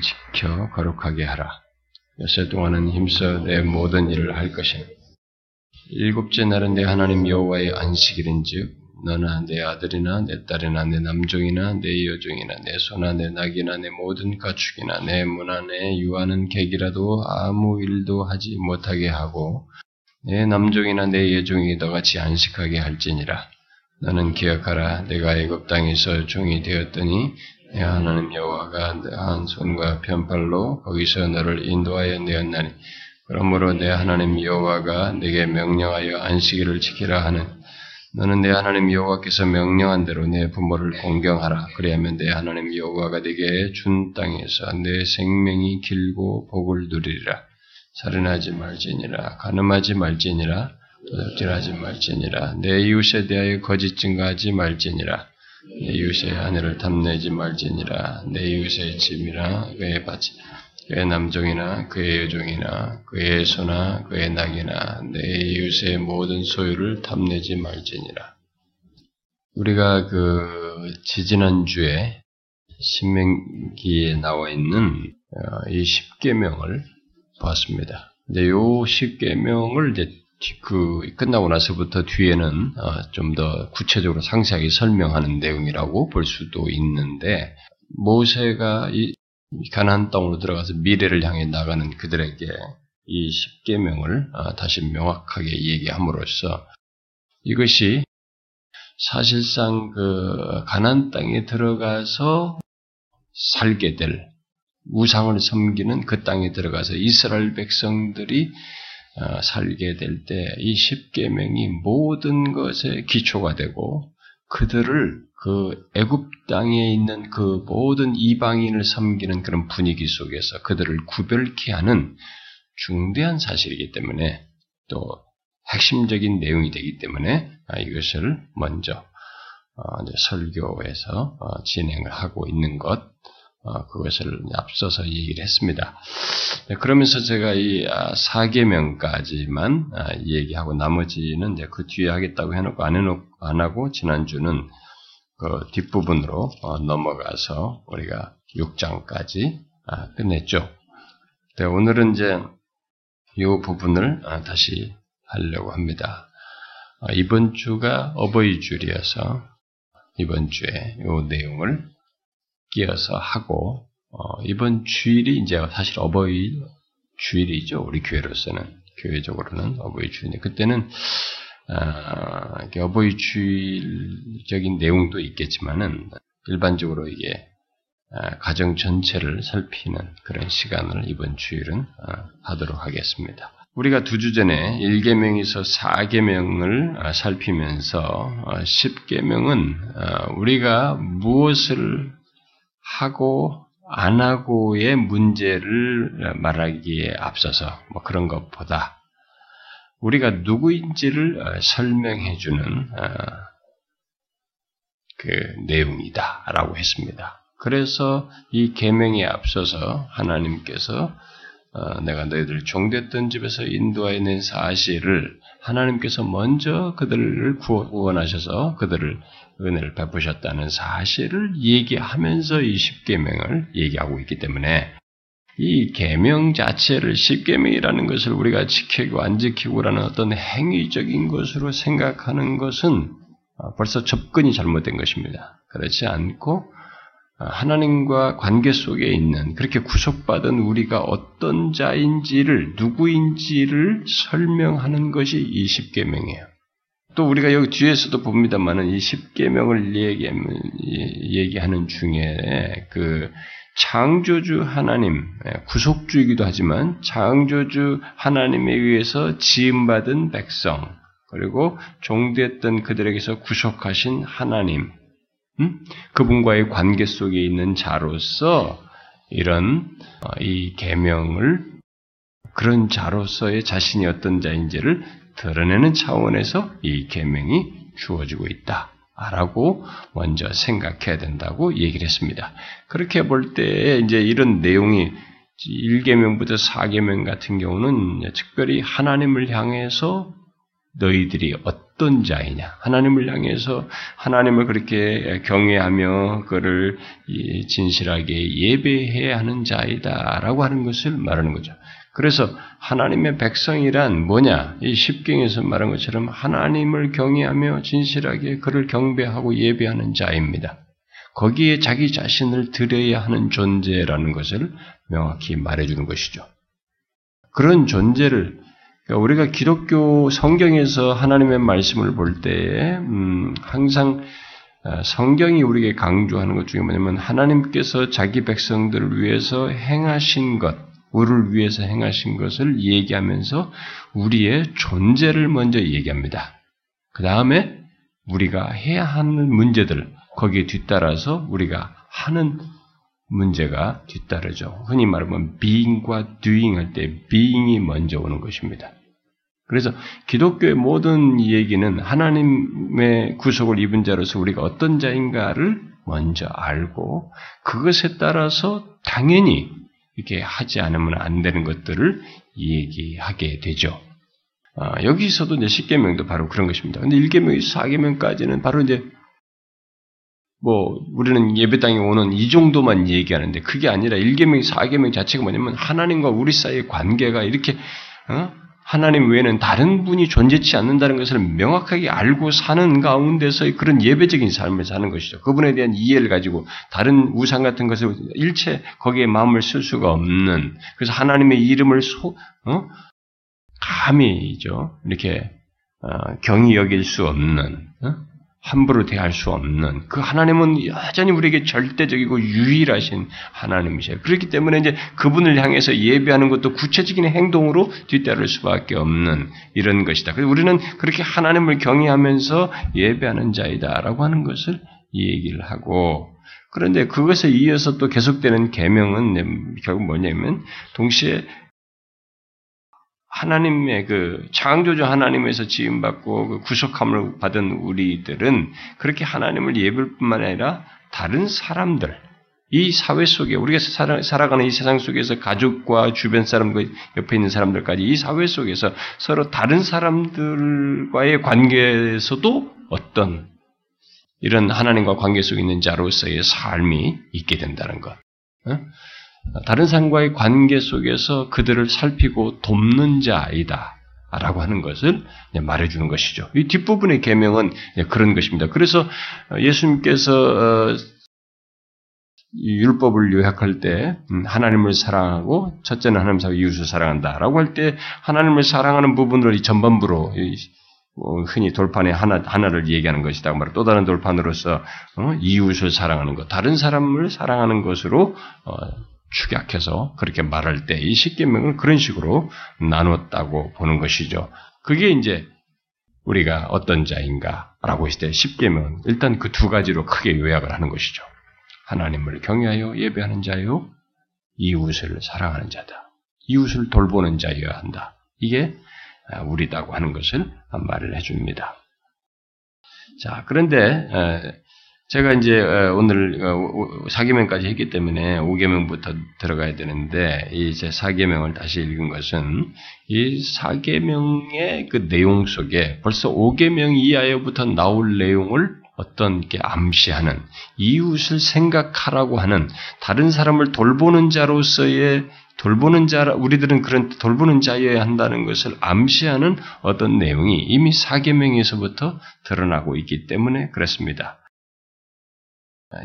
지켜 거룩하게 하라. 여세 동안은 힘써 내 모든 일을 할 것이니 일곱째 날은 내 하나님 여호와의 안식일인즉 너나 내 아들이나 내 딸이나 내 남종이나 내 여종이나 내 소나 내 낙이나 내 모든 가축이나 내 문화 내 유하는 객이라도 아무 일도 하지 못하게 하고 내 남종이나 내 여종이 너같이 안식하게 할지니라. 너는 기억하라. 내가 애굽 땅에서 종이 되었더니 내 하나님 여호와가 한 손과 편팔로 거기서 너를 인도하여 내었나니 그러므로 내 하나님 여호와가 내게 명령하여 안식일을 지키라 하는 너는 내 하나님 여호와께서 명령한 대로 내 부모를 공경하라. 그리하면 내 하나님 여호와가 내게 준 땅에서 내 생명이 길고 복을 누리리라. 살인하지 말지니라. 가늠하지 말지니라. 도둑질하지 말지니라. 내 이웃에 대하여 거짓 증거하지 말지니라. 내 이웃의 아내를 탐내지 말지니라. 내 이웃의 짐이나 그의 밭이 그의 남종이나 그의 여종이나 그의 소나 그의 낙이나 내 이웃의 모든 소유를 탐내지 말지니라. 우리가 그 지지난 주에 신명기에 나와 있는 어, 이 십계명을 봤습니다. 근데 요 십계명을 이제 그 끝나고 나서부터 뒤에는 어, 좀더 구체적으로 상세하게 설명하는 내용이라고 볼 수도 있는데 모세가 이 가나안 땅으로 들어가서 미래를 향해 나가는 그들에게 이 십계명을 어, 다시 명확하게 얘기함으로써 이것이 사실상 그 가나안 땅에 들어가서 살게 될 우상을 섬기는 그 땅에 들어가서 이스라엘 백성들이 어, 살게 될 때 이 십계명이 모든 것의 기초가 되고 그들을 그 애굽 땅에 있는 그 모든 이방인을 섬기는 그런 분위기 속에서 그들을 구별케 하는 중대한 사실이기 때문에 또 핵심적인 내용이 되기 때문에 아, 이것을 먼저 어, 설교에서 어, 진행을 하고 있는 것. 어, 그것을 앞서서 얘기를 했습니다. 네, 그러면서 제가 이 아, 사계명까지만 아, 얘기하고 나머지는 이제 그 뒤에 하겠다고 해놓고 안 해놓고 안 하고 지난주는 그 뒷부분으로 어, 넘어가서 우리가 6장까지 아, 끝냈죠. 네, 오늘은 이제 이 부분을 다시 하려고 합니다. 이번 주가 어버이 줄이어서 이번 주에 이 내용을 끼어서 하고 어, 이번 주일이 이제 사실 어버이 주일이죠. 우리 교회로서는 교회적으로는 어버이 주일인데 그때는 아, 어버이 주일적인 내용도 있겠지만은 일반적으로 이게 아, 가정 전체를 살피는 그런 시간을 이번 주일은 아, 하도록 하겠습니다. 우리가 두 주 전에 1계명에서 4계명을 아, 살피면서 10계명은 어, 어, 우리가 무엇을 하고 안 하고의 문제를 말하기에 앞서서 뭐 그런 것보다 우리가 누구인지를 어, 설명해 주는 어, 그 내용이다라고 했습니다. 그래서 이 계명에 앞서서 하나님께서 어, 내가 너희들 종됐던 집에서 인도하여 낸 사실을 하나님께서 먼저 그들을 구원하셔서 그들을 은혜를 베푸셨다는 사실을 얘기하면서 이 십계명을 얘기하고 있기 때문에 이 계명 자체를 십계명이라는 것을 우리가 지키고 안 지키고라는 어떤 행위적인 것으로 생각하는 것은 벌써 접근이 잘못된 것입니다. 그렇지 않고 하나님과 관계 속에 있는 그렇게 구속받은 우리가 어떤 자인지를 누구인지를 설명하는 것이 이 십계명이에요. 또 우리가 여기 뒤에서도 봅니다만은 이 십계명을 얘기하는 중에 그 창조주 하나님 예, 구속주이기도 하지만 창조주 하나님에 의해서 지음받은 백성 그리고 종됐던 그들에게서 구속하신 하나님 음? 그분과의 관계 속에 있는 자로서 이런 어, 이 계명을 그런 자로서의 자신이 어떤 자인지를 드러내는 차원에서 이 계명이 주어지고 있다. 라고 먼저 생각해야 된다고 얘기를 했습니다. 그렇게 볼때 이제 이런 내용이 1계명부터 4계명 같은 경우는 특별히 하나님을 향해서 너희들이 어떤 자이냐. 하나님을 향해서 하나님을 그렇게 경외하며 그를 진실하게 예배해야 하는 자이다라고 하는 것을 말하는 거죠. 그래서 하나님의 백성이란 뭐냐? 이 십경에서 말한 것처럼 하나님을 경외하며 진실하게 그를 경배하고 예배하는 자입니다. 거기에 자기 자신을 드려야 하는 존재라는 것을 명확히 말해주는 것이죠. 그런 존재를 그러니까 우리가 기독교 성경에서 하나님의 말씀을 볼 때에 음, 항상 어, 성경이 우리에게 강조하는 것 중에 뭐냐면 하나님께서 자기 백성들을 위해서 행하신 것, 우리를 위해서 행하신 것을 얘기하면서 우리의 존재를 먼저 얘기합니다. 그 다음에 우리가 해야 하는 문제들, 거기에 뒤따라서 우리가 하는 문제가 뒤따르죠. 흔히 말하면 being과 doing 할 때 being이 먼저 오는 것입니다. 그래서 기독교의 모든 얘기는 하나님의 구속을 입은 자로서 우리가 어떤 자인가를 먼저 알고 그것에 따라서 당연히 이렇게 하지 않으면 안 되는 것들을 얘기하게 되죠. 아, 여기서도 이제 10계명도 바로 그런 것입니다. 근데 1계명, 4계명까지는 바로 이제 뭐 우리는 예배당에 오는 이 정도만 얘기하는데 그게 아니라 1계명, 4계명 자체가 뭐냐면 하나님과 우리 사이의 관계가 이렇게 어? 하나님 외에는 다른 분이 존재치 않는다는 것을 명확하게 알고 사는 가운데서 그런 예배적인 삶을 사는 것이죠. 그분에 대한 이해를 가지고 다른 우상 같은 것을 일체 거기에 마음을 쓸 수가 없는 그래서 하나님의 이름을 소, 어? 감히죠 이렇게 어, 경히 여길 수 없는 어? 함부로 대할 수 없는 그 하나님은 여전히 우리에게 절대적이고 유일하신 하나님이세요. 그렇기 때문에 이제 그분을 향해서 예배하는 것도 구체적인 행동으로 뒤따를 수밖에 없는 이런 것이다. 그래서 우리는 그렇게 하나님을 경외하면서 예배하는 자이다라고 하는 것을 얘기를 하고 그런데 그것에 이어서 또 계속되는 계명은 결국 뭐냐면 동시에 하나님의 그 창조주 하나님에서 지음받고 그 구속함을 받은 우리들은 그렇게 하나님을 예배할 뿐만 아니라 다른 사람들, 이 사회 속에 우리가 살아, 가는이 세상 속에서 가족과 주변 사람과 옆에 있는 사람들까지 이 사회 속에서 서로 다른 사람들과의 관계에서도 어떤 이런 하나님과 관계 속에 있는 자로서의 삶이 있게 된다는 것. 어? 다른 사람과의 관계 속에서 그들을 살피고 돕는 자이다. 라고 하는 것을 말해주는 것이죠. 이 뒷부분의 계명은 그런 것입니다. 그래서 예수님께서 어, 율법을 요약할 때 음, 하나님을 사랑하고 첫째는 하나님 사고 이웃을 사랑한다라고 할 때 하나님을 사랑하는 부분을 전반부로 어, 흔히 돌판에 하나 하나를 얘기하는 것이다. 말또 다른 돌판으로서 어, 이웃을 사랑하는 것, 다른 사람을 사랑하는 것으로 축약해서 그렇게 말할 때 이 십계명을 그런 식으로 나눴다고 보는 것이죠. 그게 이제 우리가 어떤 자인가라고 했을 때 십계명은 일단 그 두 가지로 크게 요약을 하는 것이죠. 하나님을 경외하여 예배하는 자요, 이웃을 사랑하는 자다. 이웃을 돌보는 자여야 한다. 이게 우리다고 하는 것을 말을 해줍니다. 자, 그런데 제가 이제 어, 오늘 어, 사계명까지 했기 때문에 5계명부터 들어가야 되는데 이제 사계명을 다시 읽은 것은 이 사계명의 그 내용 속에 벌써 5계명 이하에부터 나올 내용을 어떤 게 암시하는 이웃을 생각하라고 하는 다른 사람을 돌보는 자로서의 돌보는 자 우리들은 그런 돌보는 자여야 한다는 것을 암시하는 어떤 내용이 이미 사계명에서부터 드러나고 있기 때문에 그렇습니다.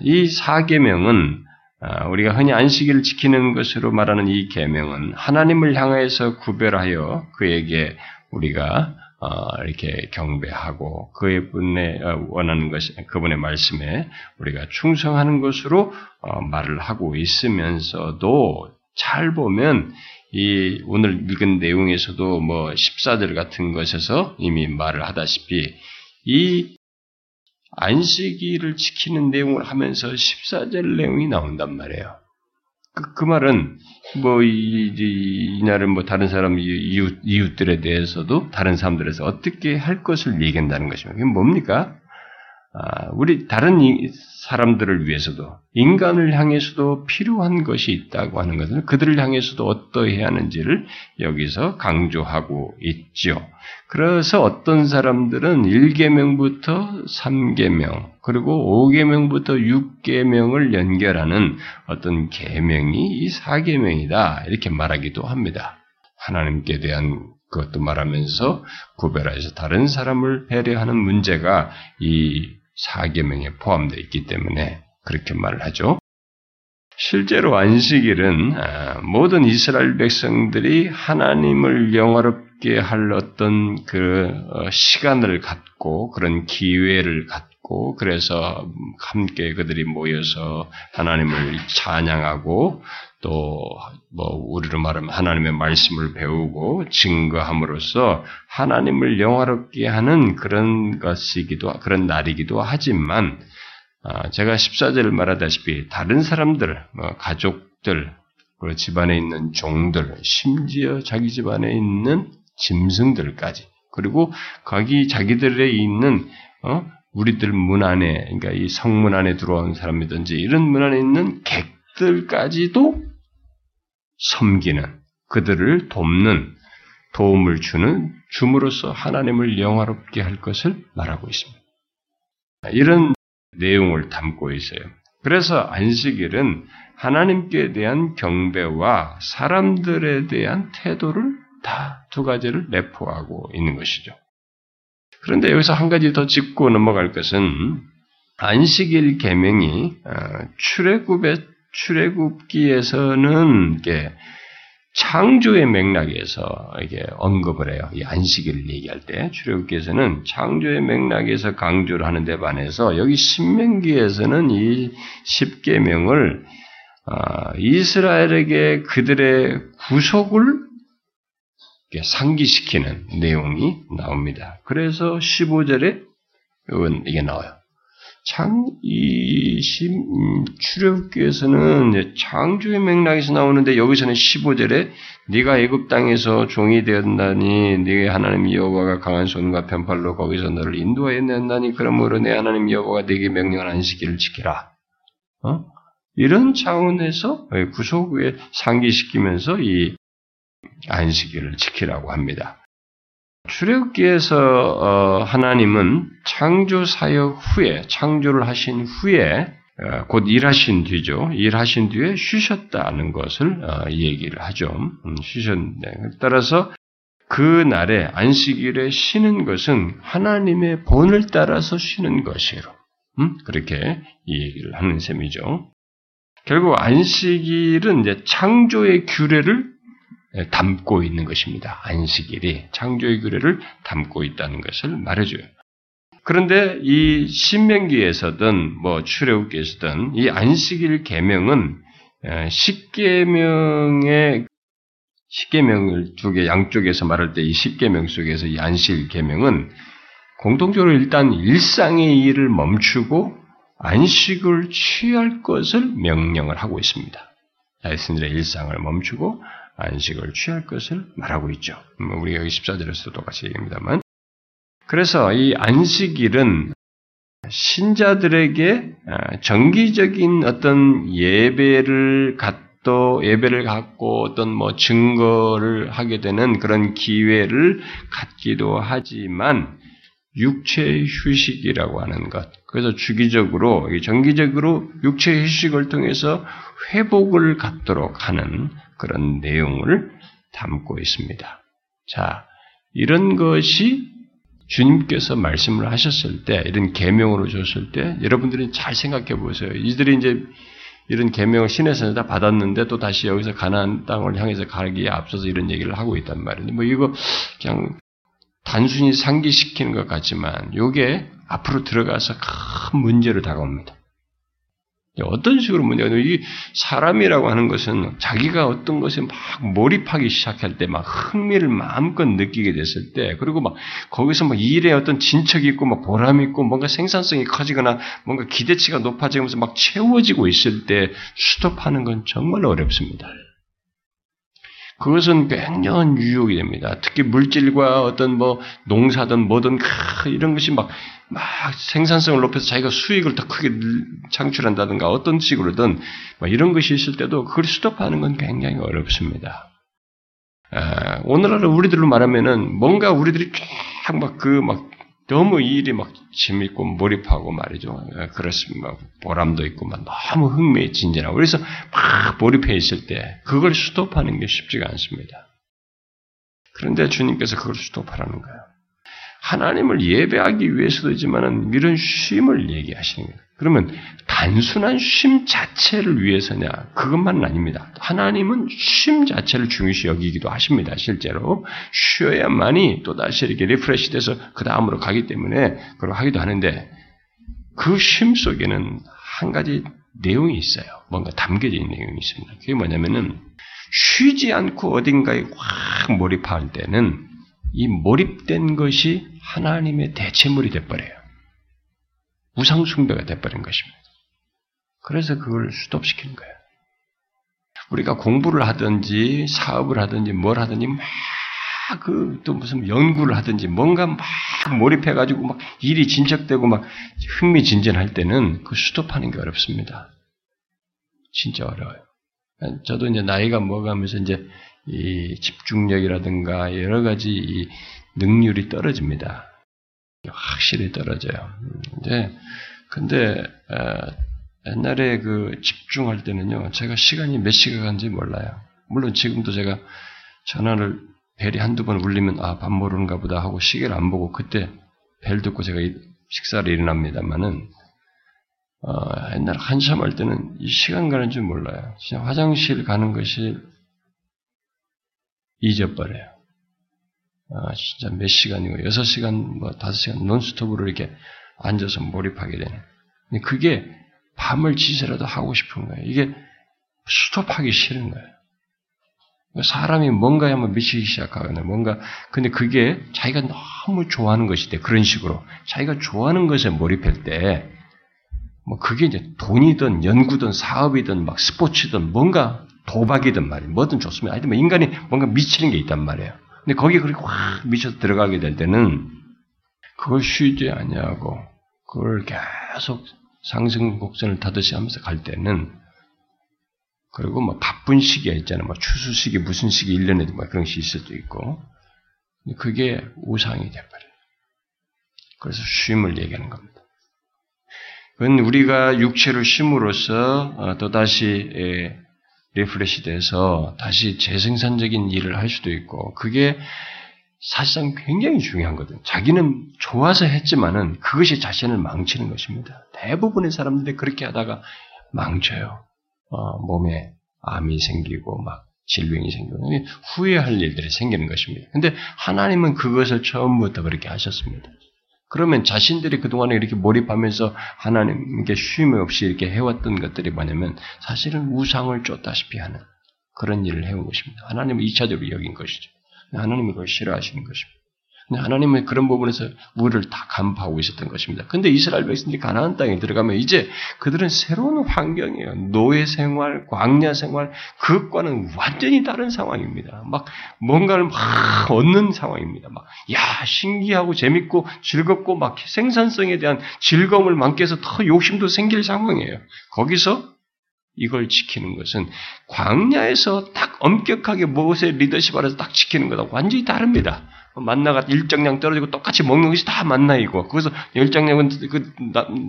이 사계명은 아, 우리가 흔히 안식일을 지키는 것으로 말하는 이 계명은 하나님을 향해서 구별하여 그에게 우리가 어, 이렇게 경배하고 그의 분에 어, 원하는 것, 그분의 말씀에 우리가 충성하는 것으로 어, 말을 하고 있으면서도 잘 보면 이 오늘 읽은 내용에서도 뭐 십사들 같은 것에서 이미 말을 하다시피 이 안식일을 지키는 내용을 하면서 14절 내용이 나온단 말이에요. 그, 그 말은 뭐 이, 이, 이날은 뭐 다른 사람 이웃 이웃들에 대해서도 다른 사람들에서 어떻게 할 것을 얘기한다는 것입니다. 그게 뭡니까? 아, 우리 다른 사람들을 위해서도 인간을 향해서도 필요한 것이 있다고 하는 것은 그들을 향해서도 어떠해야 하는지를 여기서 강조하고 있죠. 그래서 어떤 사람들은 1계명부터 3계명 그리고 5계명부터 6계명을 연결하는 어떤 계명이 이 4계명이다 이렇게 말하기도 합니다. 하나님께 대한 그것도 말하면서 구별해서 다른 사람을 배려하는 문제가 이 사계명에 포함되어 있기 때문에 그렇게 말을 하죠. 실제로 안식일은 아, 모든 이스라엘 백성들이 하나님을 영화롭게 할 어떤 그 어, 시간을 갖고 그런 기회를 갖고 그래서 함께 그들이 모여서 하나님을 찬양하고 또 뭐 우리로 말하면 하나님의 말씀을 배우고 증거함으로써 하나님을 영화롭게 하는 그런 것이기도 그런 날이기도 하지만 아, 제가 14절을 말하다시피 다른 사람들, 뭐 가족들, 그리고 집안에 있는 종들, 심지어 자기 집안에 있는 짐승들까지 그리고 거기 자기들에 있는 어? 우리들 문 안에 그러니까 이 성문 안에 들어온 사람이든지 이런 문 안에 있는 객 들까지도 섬기는, 그들을 돕는, 도움을 주는 줌으로써 하나님을 영화롭게 할 것을 말하고 있습니다. 이런 내용을 담고 있어요. 그래서 안식일은 하나님께 대한 경배와 사람들에 대한 태도를 다 두 가지를 내포하고 있는 것이죠. 그런데 여기서 한 가지 더 짚고 넘어갈 것은 안식일 계명이 어, 출애굽의 출애굽기에서는 이게 창조의 맥락에서 이게 언급을 해요. 이 안식일을 얘기할 때 출애굽기에서는 창조의 맥락에서 강조를 하는 데 반해서 여기 신명기에서는 이 십계명을 어, 이스라엘에게 그들의 구속을 상기시키는 내용이 나옵니다. 그래서 15절에 이게 나와요. 창, 이, 심, 음, 출애굽기에서는 창조의 맥락에서 나오는데 여기서는 15절에 네가 애굽 땅에서 종이 되었나니 네 하나님 여호와가 강한 손과 편팔로 거기서 너를 인도하여 냈나니 그러므로 내 하나님 여호와가 네게 명령한 안식일을 지키라. 어? 이런 차원에서 구속 후에 상기시키면서 이 안식일을 지키라고 합니다. 출애굽기에서 어, 하나님은 창조 사역 후에 창조를 하신 후에 어, 곧 일하신 뒤죠. 일하신 뒤에 쉬셨다는 것을 어, 얘기를 하죠. 음, 쉬셨네. 따라서 그 날에 안식일에 쉬는 것은 하나님의 본을 따라서 쉬는 것이로 음? 그렇게 이 얘기를 하는 셈이죠. 결국 안식일은 이제 창조의 규례를 예, 담고 있는 것입니다. 안식일이 창조의 규례를 담고 있다는 것을 말해줘요. 그런데 이 신명기에서든 뭐 출애굽기에서든 이 안식일 계명은 예, 십계명의 십계명을 두 개 양쪽에서 말할 때 이 십계명 속에서 이 안식일 계명은 공통적으로 일단 일상의 일을 멈추고 안식을 취할 것을 명령을 하고 있습니다. 자신들의 일상을 멈추고 안식을 취할 것을 말하고 있죠. 뭐 우리 여기 14절에서도 똑같이 얘기합니다만. 그래서 이 안식일은 신자들에게 아, 정기적인 어떤 예배를 갖도 예배를 갖고 어떤 뭐 증거를 하게 되는 그런 기회를 갖기도 하지만 육체의 휴식이라고 하는 것. 그래서 주기적으로 정기적으로 육체의 휴식을 통해서 회복을 갖도록 하는 그런 내용을 담고 있습니다. 자, 이런 것이 주님께서 말씀을 하셨을 때, 이런 계명으로 줬을 때, 여러분들이 잘 생각해 보세요. 이들이 이제 이런 계명을 신에서 다 받았는데 또 다시 여기서 가나안 땅을 향해서 가기에 앞서서 이런 얘기를 하고 있단 말이에요. 뭐 이거 그냥 단순히 상기시키는 것 같지만 이게 앞으로 들어가서 큰 문제로 다가옵니다. 어떤 식으로 문제가 이 사람이라고 하는 것은 자기가 어떤 것에 막 몰입하기 시작할 때 막 흥미를 마음껏 느끼게 됐을 때 그리고 막 거기서 막 일에 어떤 진척이 있고 막 보람 있고 뭔가 생산성이 커지거나 뭔가 기대치가 높아지면서 막 채워지고 있을 때 스톱하는 건 정말 어렵습니다. 그것은 굉장한 유혹이 됩니다. 특히 물질과 어떤 뭐 농사든 뭐든 이런 것이 막, 막 생산성을 높여서 자기가 수익을 더 크게 창출한다든가 어떤 식으로든 이런 것이 있을 때도 그걸 스톱하는 건 굉장히 어렵습니다. 아, 오늘날은 우리들로 말하면은 뭔가 우리들이 쫙 막 그막 너무 이 일이 막 재밌고 몰입하고 말이죠. 예, 그렇습니다. 보람도 있고 막 너무 흥미진진하고 그래서 막 몰입해 있을 때 그걸 스톱하는 게 쉽지가 않습니다. 그런데 주님께서 그걸 스톱하라는 거예요. 하나님을 예배하기 위해서도지만은 이런 쉼을 얘기하시는 거예요. 그러면 단순한 쉼 자체를 위해서냐? 그것만은 아닙니다. 하나님은 쉼 자체를 중요시 여기기도 하십니다. 실제로 쉬어야만이 또 다시 이렇게 refresh 돼서 그 다음으로 가기 때문에 그걸 하기도 하는데 그 쉼 속에는 한 가지 내용이 있어요. 뭔가 담겨져 내용이 있습니다. 그게 뭐냐면은 쉬지 않고 어딘가에 확 몰입할 때는 이 몰입된 것이 하나님의 대체물이 돼버려요. 우상숭배가 돼버린 것입니다. 그래서 그걸 스톱시키는 거예요. 우리가 공부를 하든지 사업을 하든지 뭘 하든지 막 그 또 무슨 연구를 하든지 뭔가 막 몰입해가지고 막 일이 진척되고 막 흥미진진할 때는 그 스톱하는 게 어렵습니다. 진짜 어려워요. 저도 이제 나이가 먹어가면서 이제 이 집중력이라든가 여러 가지 이 능률이 떨어집니다. 확실히 떨어져요. 이제 근데 옛날에 그 집중할 때는요, 제가 시간이 몇 시간 간지 몰라요. 물론 지금도 제가 전화를 벨이 한두 번 울리면 아 밥 모르는가 보다 하고 시계를 안 보고 그때 벨 듣고 제가 식사를 일어납니다만은 어, 옛날 한참 할 때는 이 시간 가는 줄 몰라요. 진짜 화장실 가는 것이 잊어버려요. 아, 진짜 몇 시간이고, 여섯 시간, 뭐, 다섯 시간 논스톱으로 이렇게 앉아서 몰입하게 되는. 그게 밤을 지새라도 하고 싶은 거예요. 이게 스톱하기 싫은 거예요. 사람이 뭔가에 한번 미치기 시작하거나 뭔가, 근데 그게 자기가 너무 좋아하는 것이 돼. 그런 식으로. 자기가 좋아하는 것에 몰입할 때, 뭐 그게 이제 돈이든 연구든 사업이든 막 스포츠든 뭔가 도박이든 말이에요. 뭐든 좋습니다. 하여튼 뭐 인간이 뭔가 미치는 게 있단 말이에요. 근데 거기에 그렇게 확 미쳐서 들어가게 될 때는 그걸 쉬지 아니하고 그걸 계속 상승 곡선을 타듯이 하면서 갈 때는 그리고 뭐 바쁜 시기가 있잖아요. 뭐 추수 시기 무슨 시기 1년에도 뭐 그런 시기 있을 수도 있고 그게 우상이 돼버려요. 그래서 쉼을 얘기하는 겁니다. 그건 우리가 육체로 쉼으로써 어, 또다시 예, refresh 돼서 다시 재생산적인 일을 할 수도 있고 그게 사실상 굉장히 중요한 거든. 자기는 좋아서 했지만은 그것이 자신을 망치는 것입니다. 대부분의 사람들이 그렇게 하다가 망쳐요. 어, 몸에 암이 생기고 막 질병이 생기고 후회할 일들이 생기는 것입니다. 근데 하나님은 그것을 처음부터 그렇게 하셨습니다. 그러면 자신들이 그동안에 이렇게 몰입하면서 하나님께 쉼 없이 이렇게 해왔던 것들이 뭐냐면 사실은 우상을 쫓다시피 하는 그런 일을 해온 것입니다. 하나님은 2차적으로 여긴 것이죠. 하나님은 그걸 싫어하시는 것입니다. 하나님은 그런 부분에서 우리를 다 간파하고 있었던 것입니다. 근데 이스라엘 백성들이 가나안 땅에 들어가면 이제 그들은 새로운 환경이에요. 노예 생활, 광야 생활, 그것과는 완전히 다른 상황입니다. 막 뭔가를 막 얻는 상황입니다. 막, 야, 신기하고 재밌고 즐겁고 막 생산성에 대한 즐거움을 만끽해서 더 욕심도 생길 상황이에요. 거기서 이걸 지키는 것은 광야에서 딱 엄격하게 모세 리더십 아래서 딱 지키는 것하고 완전히 다릅니다. 만나가 일정량 떨어지고 똑같이 먹는 것이 다 만나이고 거기서 일정량은 그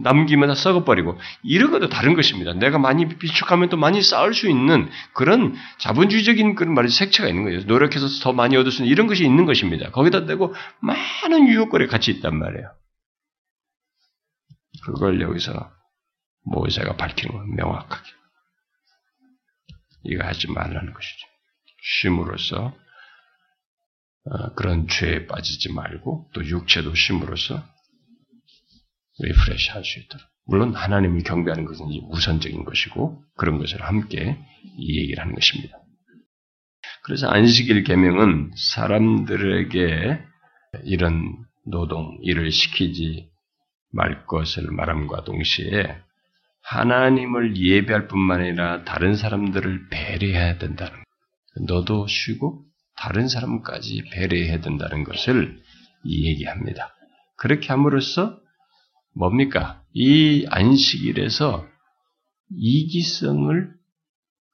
남기면 다 썩어버리고 이런 것도 다른 것입니다. 내가 많이 비축하면 또 많이 쌓을 수 있는 그런 자본주의적인 그런 말이 색채가 있는 거예요. 노력해서 더 많이 얻을 수 있는 이런 것이 있는 것입니다. 거기다 대고 많은 유혹거리가 같이 있단 말이에요. 그걸 여기서 모세가 밝히는 건 명확하게. 이거 하지 말라는 것이죠. 쉼으로써 어, 그런 죄에 빠지지 말고 또 육체도 쉼으로써 refresh 할 수 있도록. 물론 하나님을 경배하는 것은 우선적인 것이고 그런 것을 함께 이 얘기를 하는 것입니다. 그래서 안식일 계명은 사람들에게 이런 노동 일을 시키지 말 것을 말함과 동시에 하나님을 예배할 뿐만 아니라 다른 사람들을 배려해야 된다는 너도 쉬고 다른 사람까지 배려해야 된다는 것을 얘기합니다. 그렇게 함으로써 뭡니까? 이 안식일에서 이기성을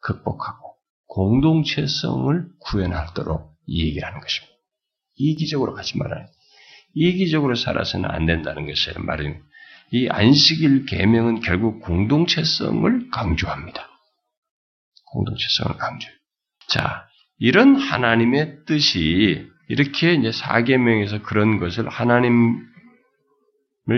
극복하고 공동체성을 구현하도록 이 얘기를 하는 것입니다. 이기적으로 가지 말아야 이기적으로 살아서는 안 된다는 것을 말은 이 안식일 계명은 결국 공동체성을 강조합니다. 공동체성을 강조. 자, 이런 하나님의 뜻이 이렇게 이제 사계명에서 그런 것을 하나님을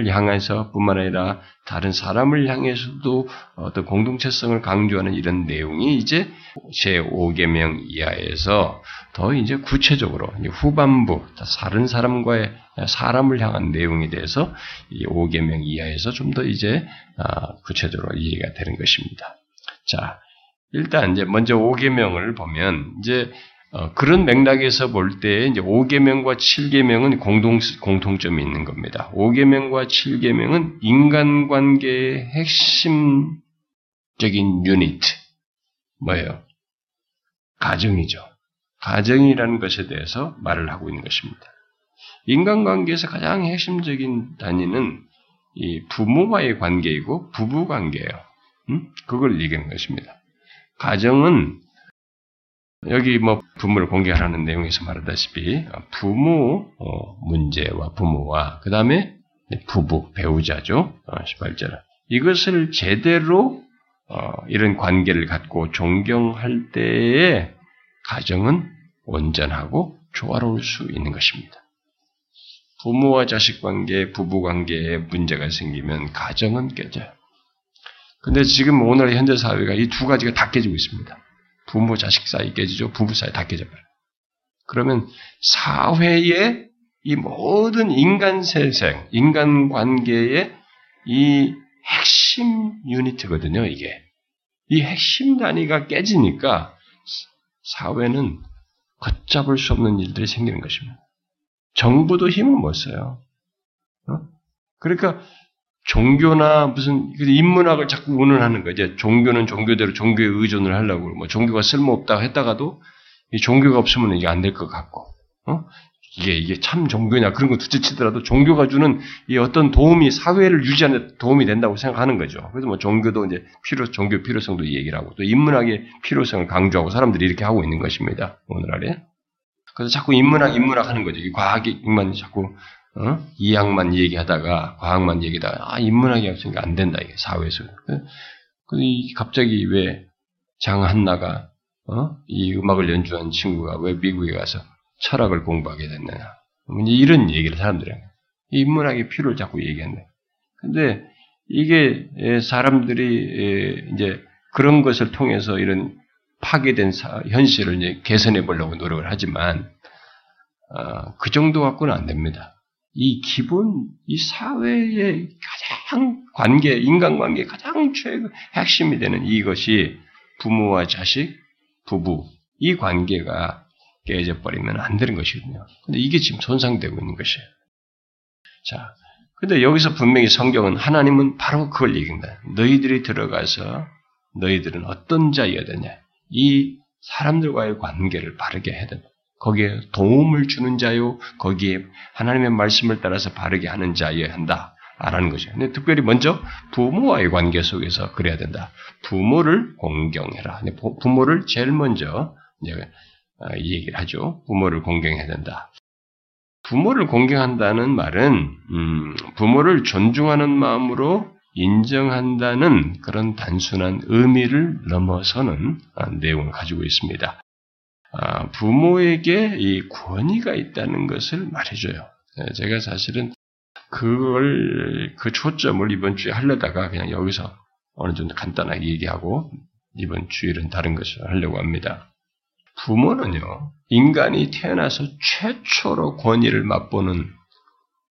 향해서 뿐만 아니라 다른 사람을 향해서도 어떤 공동체성을 강조하는 이런 내용이 이제 제 5계명 이하에서 더 이제 구체적으로 후반부 다른 사람과의 사람을 향한 내용에 대해서 이 5계명 이하에서 좀 더 이제 아, 구체적으로 이해가 되는 것입니다. 자, 일단 이제 먼저 5계명을 보면 이제 어, 그런 맥락에서 볼 때 이제 5계명과 7계명은 공동 공통점이 있는 겁니다. 5계명과 7계명은 인간관계의 핵심적인 유니트 뭐예요? 가정이죠. 가정이라는 것에 대해서 말을 하고 있는 것입니다. 인간관계에서 가장 핵심적인 단위는 이 부모와의 관계이고 부부 관계예요. 음? 그걸 얘기하는 것입니다. 가정은 여기 뭐 부모를 공개하라는 내용에서 말하다시피 부모 어, 문제와 부모와 그 다음에 부부 배우자죠 18절 어, 이것을 제대로 어, 이런 관계를 갖고 존경할 때에 가정은 온전하고 조화로울 수 있는 것입니다. 부모와 자식 관계, 부부 관계에 문제가 생기면 가정은 깨져요. 근데 지금 오늘 현대 사회가 이 두 가지가 다 깨지고 있습니다. 부모 자식 사이 깨지죠. 부부 사이 다 깨져버려요. 그러면 사회의 이 모든 인간 세생, 인간 관계의 이 핵심 유니트거든요, 이게. 이 핵심 단위가 깨지니까 사회는 걷잡을 수 없는 일들이 생기는 것입니다. 정부도 힘을 못 써요. 어? 그러니까 종교나 무슨 인문학을 자꾸 운운하는 거죠. 종교는 종교대로 종교에 의존을 하려고 뭐 종교가 쓸모없다 했다가도 이 종교가 없으면 이게 안 될 것 같고 어? 이게 이게 참 종교냐 그런 거 둘째치더라도 종교가 주는 이 어떤 도움이 사회를 유지하는 데 도움이 된다고 생각하는 거죠. 그래서 뭐 종교도 이제 필요 종교 필요성도 얘기를 하고 또 인문학의 필요성을 강조하고 사람들이 이렇게 하고 있는 것입니다. 오늘날에. 그래서 자꾸 인문학 인문학 하는 거죠. 이 과학만 자꾸 어? 이학만 얘기하다가 과학만 얘기하다가 아 인문학이 없으니까 안 된다 이게 사회에서. 그 갑자기 왜 장한나가 어? 이 음악을 연주한 친구가 왜 미국에 가서 철학을 공부하게 됐느냐. 이런 얘기를 사람들이 해요. 인문학의 필요를 자꾸 얘기한다. 근데 이게 사람들이 이제 그런 것을 통해서 이런 파괴된 현실을 개선해 보려고 노력을 하지만 어, 그 정도 갖고는 안 됩니다. 이 기본, 이 사회의 가장 관계, 인간관계 가장 최고 핵심이 되는 이것이 부모와 자식, 부부, 이 관계가 깨져버리면 안 되는 것이거든요. 근데 이게 지금 손상되고 있는 것이에요. 자, 근데 여기서 분명히 성경은 하나님은 바로 그걸 얘기합니다. 너희들이 들어가서 너희들은 어떤 자여야 되냐. 이 사람들과의 관계를 바르게 해야 된다. 거기에 도움을 주는 자요, 거기에 하나님의 말씀을 따라서 바르게 하는 자여야 한다. 라는 거죠. 근데 특별히 먼저 부모와의 관계 속에서 그래야 된다. 부모를 공경해라. 부모를 제일 먼저 아, 이 얘기를 하죠. 부모를 공경해야 된다. 부모를 공경한다는 말은 음, 부모를 존중하는 마음으로 인정한다는 그런 단순한 의미를 넘어서는 아, 내용을 가지고 있습니다. 아, 부모에게 이 권위가 있다는 것을 말해줘요. 네, 제가 사실은 그걸 그 초점을 이번 주에 하려다가 그냥 여기서 어느 정도 간단하게 얘기하고 이번 주일은 다른 것을 하려고 합니다. 부모는요 인간이 태어나서 최초로 권위를 맛보는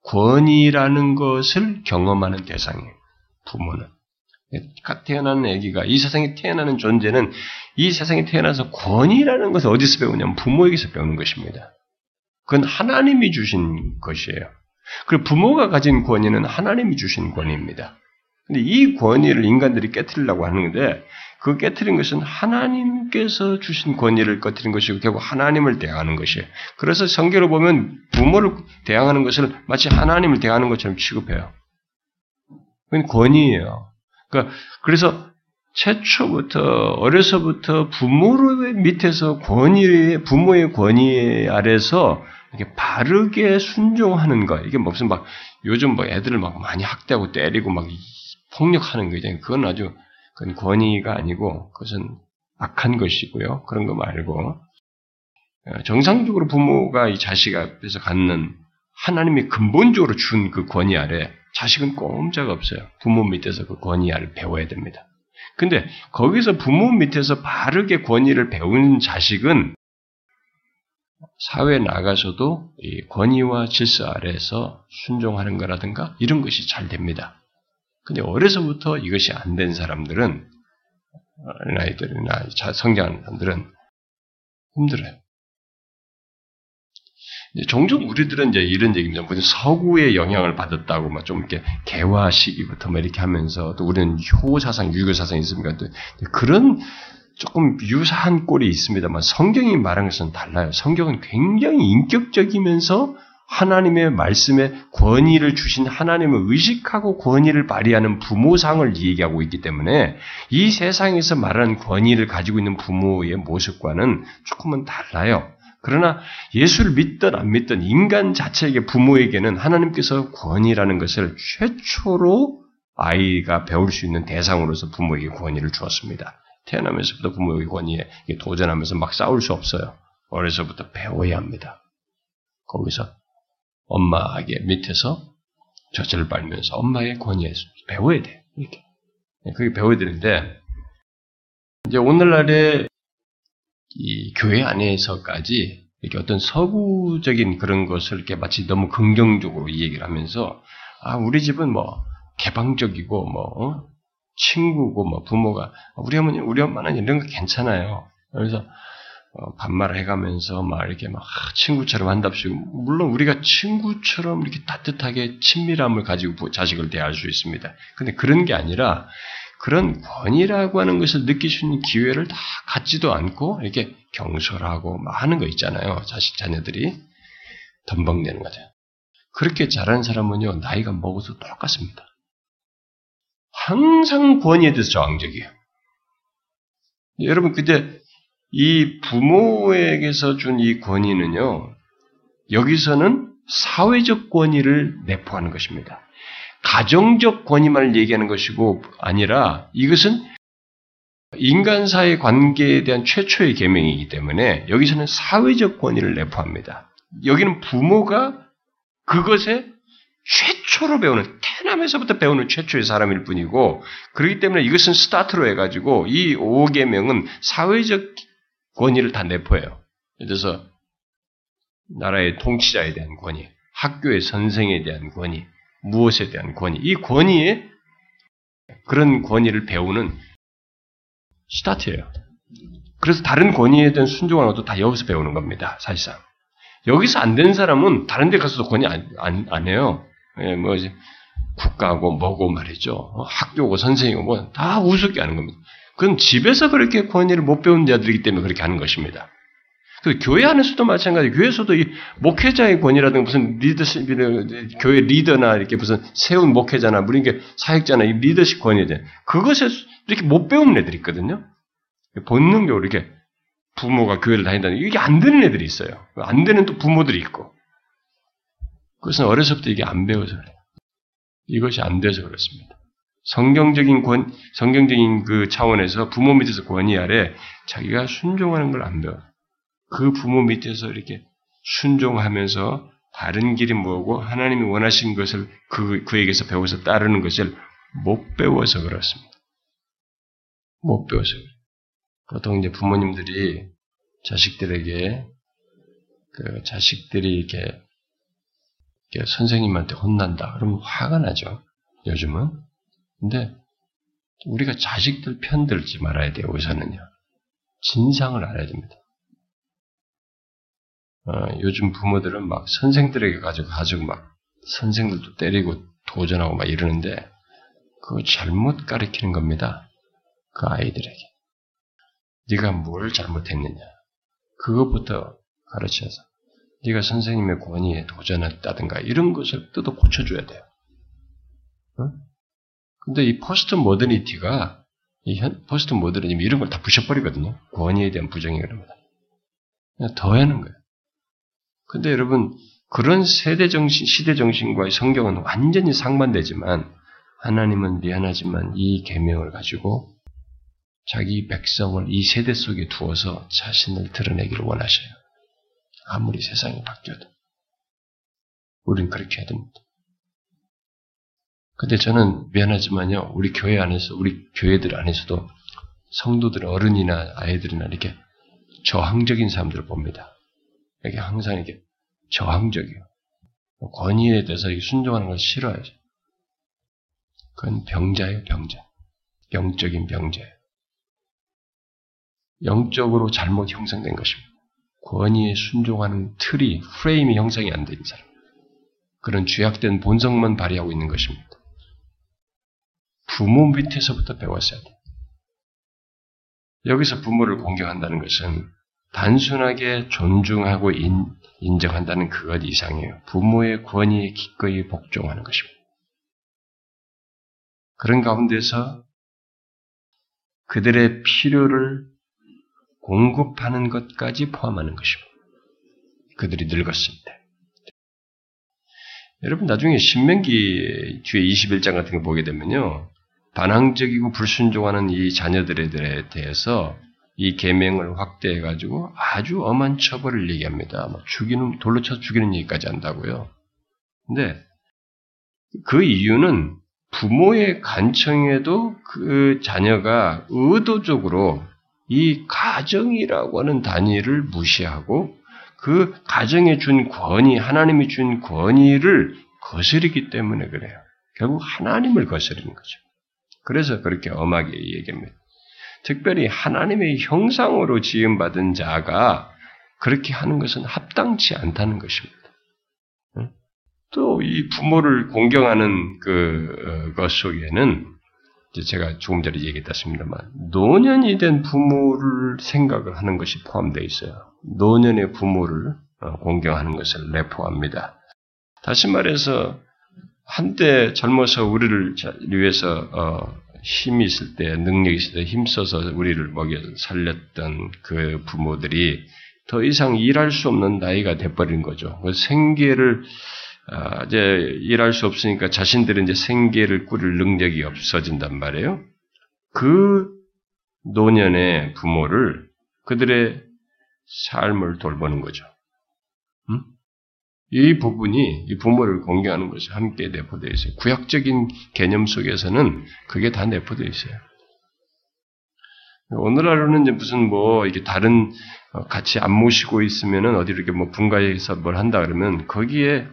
권위라는 것을 경험하는 대상이에요. 부모는 태어나는 아기가 이 세상에 태어나는 존재는 이 세상에 태어나서 권위라는 것을 어디서 배우냐면 부모에게서 배우는 것입니다. 그건 하나님이 주신 것이에요. 그리고 부모가 가진 권위는 하나님이 주신 권위입니다. 근데 이 권위를 인간들이 깨뜨리려고 하는데 그 깨뜨린 것은 하나님께서 주신 권위를 깨뜨린 것이고 결국 하나님을 대하는 것이에요. 그래서 성경을 보면 부모를 대항하는 것을 마치 하나님을 대하는 것처럼 취급해요. 그건 권위예요. 그러니까 그래서 최초부터 어려서부터 부모의 밑에서 권위 부모의 권위 아래서 이렇게 바르게 순종하는 거 이게 무슨 막 요즘 뭐 애들을 막 많이 학대하고 때리고 막 폭력하는 거잖아요. 그건 아주 그건 권위가 아니고 그것은 악한 것이고요. 그런 거 말고 어, 정상적으로 부모가 이 자식 앞에서 갖는 하나님이 근본적으로 준 그 권위 아래 자식은 꼼짝 없어요. 부모 밑에서 그 권위 아래 배워야 됩니다. 근데 거기서 부모 밑에서 바르게 권위를 배우는 자식은 사회에 나가서도 이 권위와 질서 아래에서 순종하는 거라든가 이런 것이 잘 됩니다. 근데 어려서부터 이것이 안 된 사람들은 아이들이나 성장하는 사람들은 힘들어요. 종종 우리들은 이제 이런 얘기입니다. 무슨 서구의 영향을 받았다고 막 좀 이렇게 개화 시기부터 막 이렇게 하면서 또 우리는 효 사상, 유교 사상이 있습니까? 또 그런 조금 유사한 꼴이 있습니다만 성경이 말하는 것은 달라요. 성경은 굉장히 인격적이면서 하나님의 말씀에 권위를 주신 하나님을 의식하고 권위를 발휘하는 부모상을 얘기하고 있기 때문에 이 세상에서 말하는 권위를 가지고 있는 부모의 모습과는 조금은 달라요. 그러나 예수를 믿든 안 믿든 인간 자체에게 부모에게는 하나님께서 권위라는 것을 최초로 아이가 배울 수 있는 대상으로서 부모에게 권위를 주었습니다. 태어나면서부터 부모에게 권위에 도전하면서 막 싸울 수 없어요. 어려서부터 배워야 합니다. 거기서 엄마에게 밑에서 젖을 빨면서 엄마의 권위에 배워야 돼. 이렇게. 그게 배워야 되는데, 이제 오늘날의 이 교회 안에서까지 이렇게 어떤 서구적인 그런 것을 이렇게 마치 너무 긍정적으로 이 얘기를 하면서 아 우리 집은 뭐 개방적이고 뭐 어? 친구고 뭐 부모가 우리 어머니 우리 엄마는 이런 거 괜찮아요. 그래서 어, 반말을 해가면서 막 이렇게 막 친구처럼 한답시고 물론 우리가 친구처럼 이렇게 따뜻하게 친밀함을 가지고 자식을 대할 수 있습니다. 근데 그런 게 아니라 그런 권위라고 하는 것을 느낄 수 있는 기회를 다 갖지도 않고 이렇게 경솔하고 막 하는 거 있잖아요. 자식 자녀들이 덤벙대는 거죠. 그렇게 자란 사람은요 나이가 먹어도 똑같습니다. 항상 권위에 대해서 저항적이에요. 여러분 근데 이 부모에게서 준 이 권위는요 여기서는 사회적 권위를 내포하는 것입니다. 가정적 권위만을 얘기하는 것이고 아니라 이것은 인간사의 관계에 대한 최초의 계명이기 때문에 여기서는 사회적 권위를 내포합니다. 여기는 부모가 그것에 최초로 배우는 태남에서부터 배우는 최초의 사람일 뿐이고 그렇기 때문에 이것은 스타트로 해가지고 이 5계명은 사회적 권위를 다 내포해요. 예를 들어서 나라의 통치자에 대한 권위, 학교의 선생에 대한 권위, 무엇에 대한 권위, 이 권위에 그런 권위를 배우는 스타트예요. 그래서 다른 권위에 대한 순종하는 것도 다 여기서 배우는 겁니다. 사실상. 여기서 안 된 사람은 다른 데 가서도 권위 안, 안, 안 해요. 예, 뭐, 국가고 뭐고 말이죠. 어, 학교고 선생이고 뭐 다 우습게 하는 겁니다. 그건 집에서 그렇게 권위를 못 배운 자들이기 때문에 그렇게 하는 것입니다. 그 교회 안에서도 마찬가지. 교회에서도 이 목회자의 권위라든가 무슨 리더십, 교회 리더나 이렇게 무슨 세운 목회자나 뭐 이런 게 사역자나 이 리더십 권위에 그것에 이렇게 못 배우는 애들이 있거든요. 본능적으로 이렇게 부모가 교회를 다닌다는 이게 안 되는 애들이 있어요. 안 되는 또 부모들이 있고. 그것은 어려서부터 이게 안 배워서 그래요. 이것이 안 돼서 그렇습니다. 성경적인 권, 성경적인 그 차원에서 부모 밑에서 권위 아래 자기가 순종하는 걸 안 배워요. 그 부모 밑에서 이렇게 순종하면서 다른 길이 뭐고 하나님이 원하신 것을 그, 그에게서 배워서 따르는 것을 못 배워서 그렇습니다. 못 배워서 그래요. 보통 이제 부모님들이 자식들에게 그 자식들이 이렇게, 이렇게 선생님한테 혼난다. 그러면 화가 나죠. 요즘은. 근데 우리가 자식들 편들지 말아야 돼요. 우선은요. 진상을 알아야 됩니다. 어, 요즘 부모들은 막 선생들에게 가지고 가지고 막 선생들도 때리고 도전하고 막 이러는데 그거 잘못 가르치는 겁니다. 그 아이들에게. 네가 뭘 잘못했느냐. 그것부터 가르쳐서 네가 선생님의 권위에 도전했다든가 이런 것을 뜯어 고쳐줘야 돼요. 어? 근데 이 postmodernity가 이 현, 포스트 모더니즘 이런 걸 다 부셔버리거든요. 권위에 대한 부정이 그럽니다. 그냥 더 하는 거예요. 근데 여러분 그런 세대 정신, 시대 정신과의 성경은 완전히 상반되지만 하나님은 미안하지만 이 계명을 가지고 자기 백성을 이 세대 속에 두어서 자신을 드러내기를 원하셔요. 아무리 세상이 바뀌어도. 우린 그렇게 해야 됩니다. 근데 저는 미안하지만요, 우리 교회 안에서, 우리 교회들 안에서도 성도들, 어른이나 아이들이나 이렇게 저항적인 사람들을 봅니다. 이게 항상 이렇게 저항적이에요. 권위에 대해서 순종하는 걸 싫어하죠. 그건 병자예요, 병자. 영적인 병자예요. 영적으로 잘못 형성된 것입니다. 권위에 순종하는 틀이, 프레임이 형성이 안 된 사람. 그런 죄악된 본성만 발휘하고 있는 것입니다. 부모 밑에서부터 배웠어야 돼. 여기서 부모를 공경한다는 것은 단순하게 존중하고 인, 인정한다는 그것 이상이에요. 부모의 권위에 기꺼이 복종하는 것입니다. 그런 가운데서 그들의 필요를 공급하는 것까지 포함하는 것입니다. 그들이 때. 여러분 나중에 신명기 뒤에 21장 같은 거 보게 되면요. 반항적이고 불순종하는 이 자녀들에 대해서 이 계명을 확대해 가지고 아주 엄한 처벌을 얘기합니다. 막 죽이는 돌로 쳐 죽이는 얘기까지 한다고요. 근데 그 이유는 부모의 간청에도 그 자녀가 의도적으로 이 가정이라고 하는 단위를 무시하고 그 가정에 준 권위, 하나님이 준 권위를 거스르기 때문에 그래요. 결국 하나님을 거스르는 거죠. 그래서 그렇게 엄하게 얘기합니다. 특별히 하나님의 형상으로 지음받은 자가 그렇게 하는 것은 합당치 않다는 것입니다. 또 이 부모를 공경하는 그, 것 속에는 제가 조금 전에 얘기했습니다만 노년이 된 부모를 생각을 하는 것이 포함되어 있어요. 노년의 부모를 어, 공경하는 것을 내포합니다. 다시 말해서 한때 젊어서 우리를 위해서 어, 힘이 있을 때, 능력이 있을 때 힘써서 우리를 먹여 살렸던 그 부모들이 더 이상 일할 수 없는 나이가 돼버린 거죠. 그 생계를 아, 이제 일할 수 없으니까 자신들은 이제 생계를 꾸릴 능력이 없어진단 말이에요. 그 노년의 부모를 그들의 삶을 돌보는 거죠. 음? 이 부분이 이 부모를 공경하는 것이 함께 내포되어 있어요. 구약적인 개념 속에서는 그게 다 내포되어 있어요. 오늘날로는 이제 무슨 뭐 이게 다른 어, 같이 안 모시고 있으면은 어디 이렇게 뭐 분가해서 뭘 한다 그러면 거기에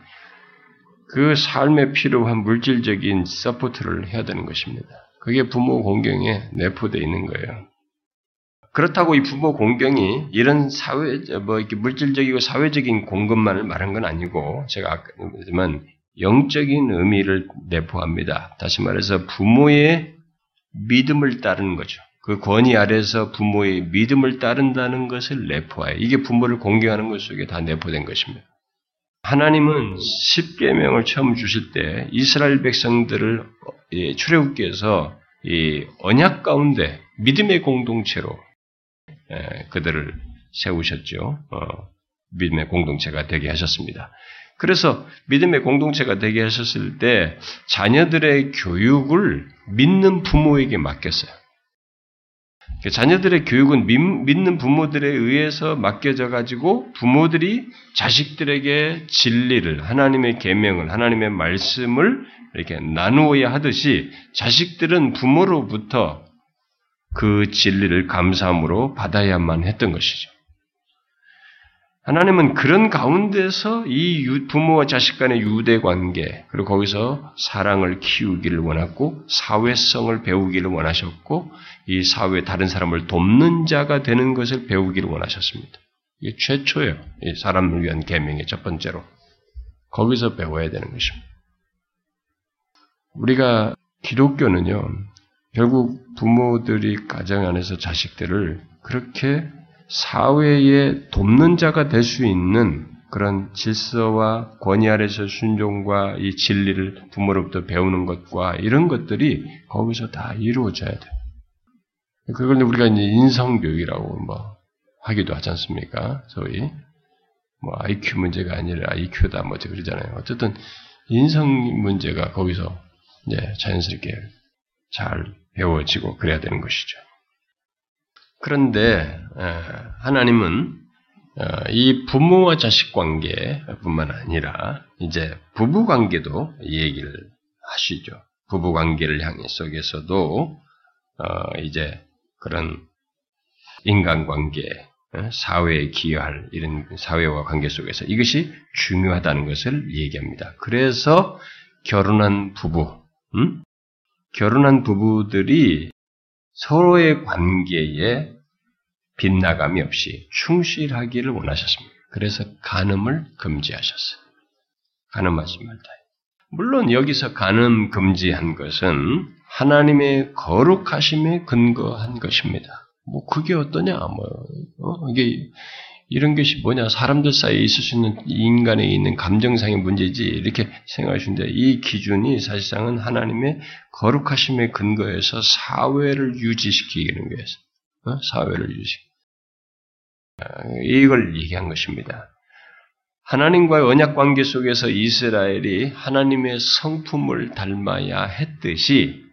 그 삶에 필요한 물질적인 support를 해야 되는 것입니다. 그게 부모 공경에 내포되어 있는 거예요. 그렇다고 이 부모 공경이 이런 사회, 뭐, 이렇게 물질적이고 사회적인 공급만을 말한 건 아니고, 제가 아까 말했지만, 영적인 의미를 내포합니다. 다시 말해서 부모의 믿음을 따르는 거죠. 그 권위 아래서 부모의 믿음을 따른다는 것을 내포해요. 이게 부모를 공경하는 것 속에 다 내포된 것입니다. 하나님은 십계명을 처음 주실 때 이스라엘 백성들을 출애굽기에서 이 언약 가운데 믿음의 공동체로 그들을 세우셨죠. 어, 믿음의 공동체가 되게 하셨습니다. 그래서 믿음의 공동체가 되게 하셨을 때 자녀들의 교육을 믿는 부모에게 맡겼어요. 그 자녀들의 교육은 믿는 부모들에 의해서 맡겨져 가지고 부모들이 자식들에게 진리를 하나님의 계명을 하나님의 말씀을 이렇게 나누어야 하듯이 자식들은 부모로부터 그 진리를 감사함으로 받아야만 했던 것이죠. 하나님은 그런 가운데서 이 부모와 자식 간의 유대 관계, 그리고 거기서 사랑을 키우기를 원했고, 사회성을 배우기를 원하셨고, 이 사회 다른 사람을 돕는 자가 되는 것을 배우기를 원하셨습니다. 이게 최초예요. 이 사람을 위한 계명의 첫 번째로. 거기서 배워야 되는 것입니다. 우리가 기독교는요, 결국 부모들이 가정 안에서 자식들을 그렇게 사회에 돕는 자가 될 수 있는 그런 질서와 권위 아래서 순종과 이 진리를 부모로부터 배우는 것과 이런 것들이 거기서 다 이루어져야 돼. 그걸 우리가 이제 인성교육이라고 뭐 하기도 하지 않습니까? 소위 뭐 IQ 문제가 아니라 IQ다 뭐 그러잖아요. 어쨌든 인성 문제가 거기서 이제 자연스럽게 잘 배워지고 그래야 되는 것이죠. 그런데 하나님은 어, 이 부모와 자식 관계뿐만 아니라 이제 부부 관계도 얘기를 하시죠. 부부 관계를 향해 속에서도 어, 이제 그런 인간 관계, 어, 사회에 기여할 이런 사회와 관계 속에서 이것이 중요하다는 것을 얘기합니다. 그래서 결혼한 부부, 음? 결혼한 부부들이 서로의 관계에 빗나감이 없이 충실하기를 원하셨습니다. 그래서 간음을 금지하셨어요. 간음하지 말다. 물론 여기서 간음 금지한 것은 하나님의 거룩하심에 근거한 것입니다. 뭐 그게 어떠냐? 뭐 어? 이게 이런 것이 뭐냐? 사람들 사이에 있을 수 있는 인간에 있는 감정상의 문제지 이렇게 생각하시는데 이 기준이 사실상은 하나님의 거룩하심에 근거해서 사회를 유지시키는 거예요. 어? 사회를 유지. 아, 이걸 얘기한 것입니다. 하나님과의 언약 관계 속에서 이스라엘이 하나님의 성품을 닮아야 했듯이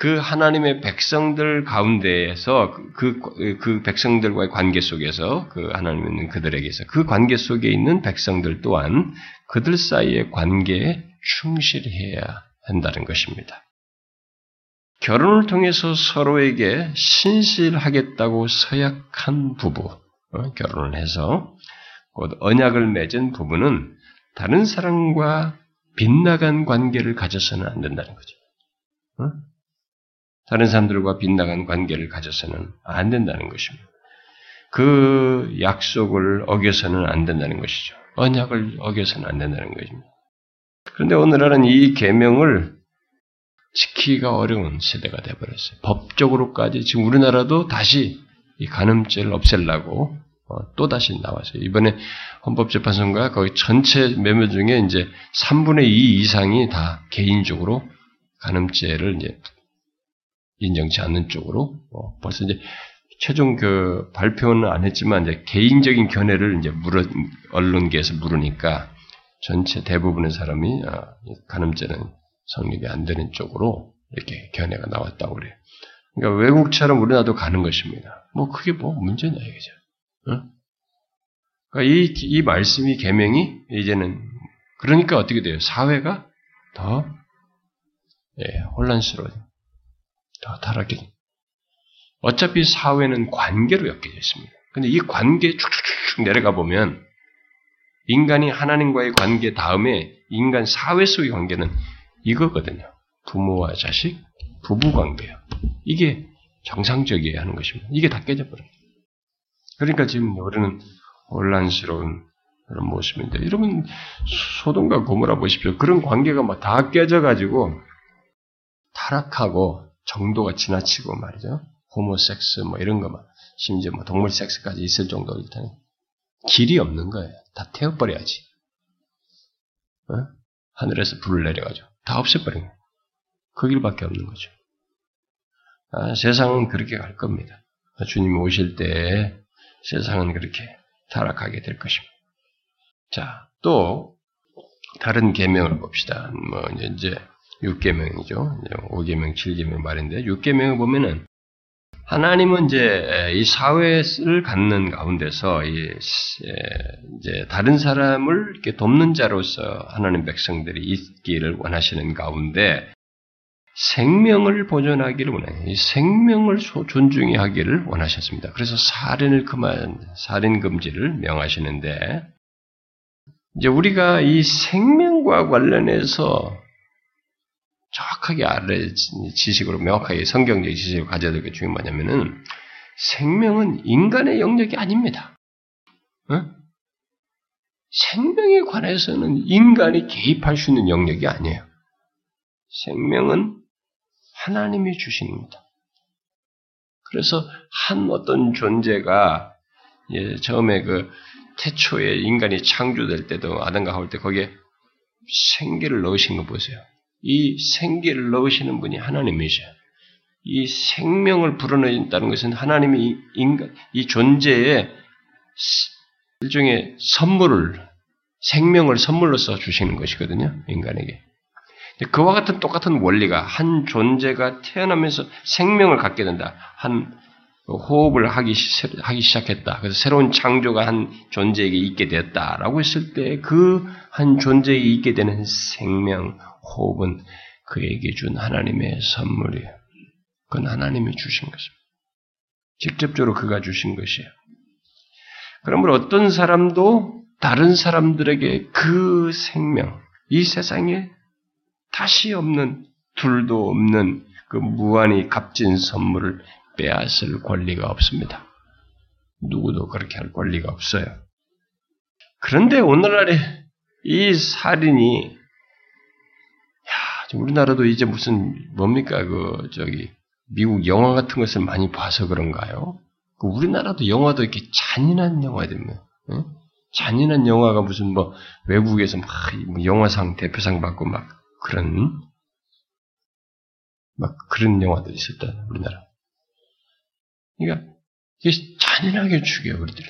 그 하나님의 백성들 가운데에서 그, 그, 그 백성들과의 관계 속에서 그 하나님은 그들에게서 그 관계 속에 있는 백성들 또한 그들 사이의 관계에 충실해야 한다는 것입니다. 결혼을 통해서 서로에게 신실하겠다고 서약한 부부, 어, 결혼을 해서 곧 언약을 맺은 부부는 다른 사람과 빗나간 관계를 가져서는 안 된다는 거죠. 어? 다른 사람들과 빗나간 관계를 가져서는 안 된다는 것입니다. 그 약속을 어겨서는 안 된다는 것이죠. 언약을 어겨서는 안 된다는 것입니다. 그런데 오늘날은 이 계명을 지키기가 어려운 시대가 되어버렸어요. 법적으로까지 지금 우리나라도 다시 이 간음죄를 없애려고 어, 또 다시 나왔어요. 이번에 헌법재판소가 거의 전체 매매 중에 이제 3분의 2 이상이 다 개인적으로 간음죄를 이제 인정치 않는 쪽으로 어, 벌써 이제 최종 그 발표는 안 했지만 이제 개인적인 견해를 이제 물어 언론계에서 물으니까 전체 대부분의 사람이 아, 간음죄는 성립이 안 되는 쪽으로 이렇게 견해가 나왔다고 그래요. 그러니까 외국처럼 우리나라도 가는 것입니다. 뭐 그게 뭐 문제냐 이거죠. 응? 그러니까 이, 이 말씀이 계명이 이제는 그러니까 어떻게 돼요? 사회가 더 예, 혼란스러워요. 더 타락해. 어차피 사회는 관계로 엮여져 있습니다. 근데 이 관계 쭉쭉쭉 내려가 보면 인간이 하나님과의 관계 다음에 인간 사회 속의 관계는 이거거든요. 부모와 자식, 부부 관계요. 이게 정상적이어야 하는 것입니다. 이게 다 깨져버려요. 그러니까 지금 우리는 혼란스러운 그런 모습인데, 여러분, 소돔과 고모라 보십시오. 그런 관계가 막 다 깨져가지고, 타락하고, 정도가 지나치고 말이죠. 호모섹스 뭐 이런 거 막, 심지어 뭐 동물 섹스까지 있을 정도로 일단 길이 없는 거예요. 다 태워버려야지. 어? 하늘에서 불을 내려가지고. 다 없애버린 거예요. 그 길밖에 없는 거죠. 아, 세상은 그렇게 갈 겁니다. 주님 오실 때 세상은 그렇게 타락하게 될 것입니다. 자, 또 다른 계명을 봅시다. 뭐 이제 6계명이죠. 5계명, 7계명 말인데 6계명을 보면은 하나님은 이제 이 사회를 갖는 가운데서 이제 다른 사람을 이렇게 돕는 자로서 하나님 백성들이 있기를 원하시는 가운데 생명을 보존하기를 원해요. 이 생명을 존중히 하기를 원하셨습니다. 그래서 살인을 그만 살인 금지를 명하시는데 이제 우리가 이 생명과 관련해서 정확하게 알아야 지식으로 명확하게 성경적 지식을 가져야 될 게 중요한 뭐냐면은 생명은 인간의 영역이 아닙니다. 어? 생명에 관해서는 인간이 개입할 수 있는 영역이 아니에요. 생명은 하나님이 주신 겁니다. 그래서 한 어떤 존재가 예, 처음에 그 태초에 인간이 창조될 때도 아담과 하올 때 거기에 생기를 넣으신 거 보세요. 이 생기를 넣으시는 분이 하나님이셔. 이 생명을 불어넣는다는 것은 하나님이 인간, 이 존재에 일종의 선물을, 생명을 선물로써 주시는 것이거든요, 인간에게. 그와 같은 똑같은 원리가 한 존재가 태어나면서 생명을 갖게 된다. 한 호흡을 하기, 하기 시작했다. 그래서 새로운 창조가 한 존재에게 있게 되었다라고 했을 때 그 한 존재에게 있게 되는 생명, 호흡은 그에게 준 하나님의 선물이에요. 그건 하나님이 주신 것입니다. 직접적으로 그가 주신 것이에요. 그러므로 어떤 사람도 다른 사람들에게 그 생명, 이 세상에 다시 없는, 둘도 없는 그 무한히 값진 선물을 빼앗을 권리가 없습니다. 누구도 그렇게 할 권리가 없어요. 그런데 오늘날에 이 살인이, 야, 우리나라도 이제 무슨, 뭡니까, 그, 저기, 미국 영화 같은 것을 많이 봐서 그런가요? 그 우리나라도 영화도 이렇게 잔인한 영화들면, 응? 잔인한 영화가 무슨 뭐, 외국에서 막, 뭐 영화상, 대표상 받고 막, 그런, 막 그런 영화들이 있었다, 우리나라. 그러니까 이게 잔인하게 죽여요 우리들.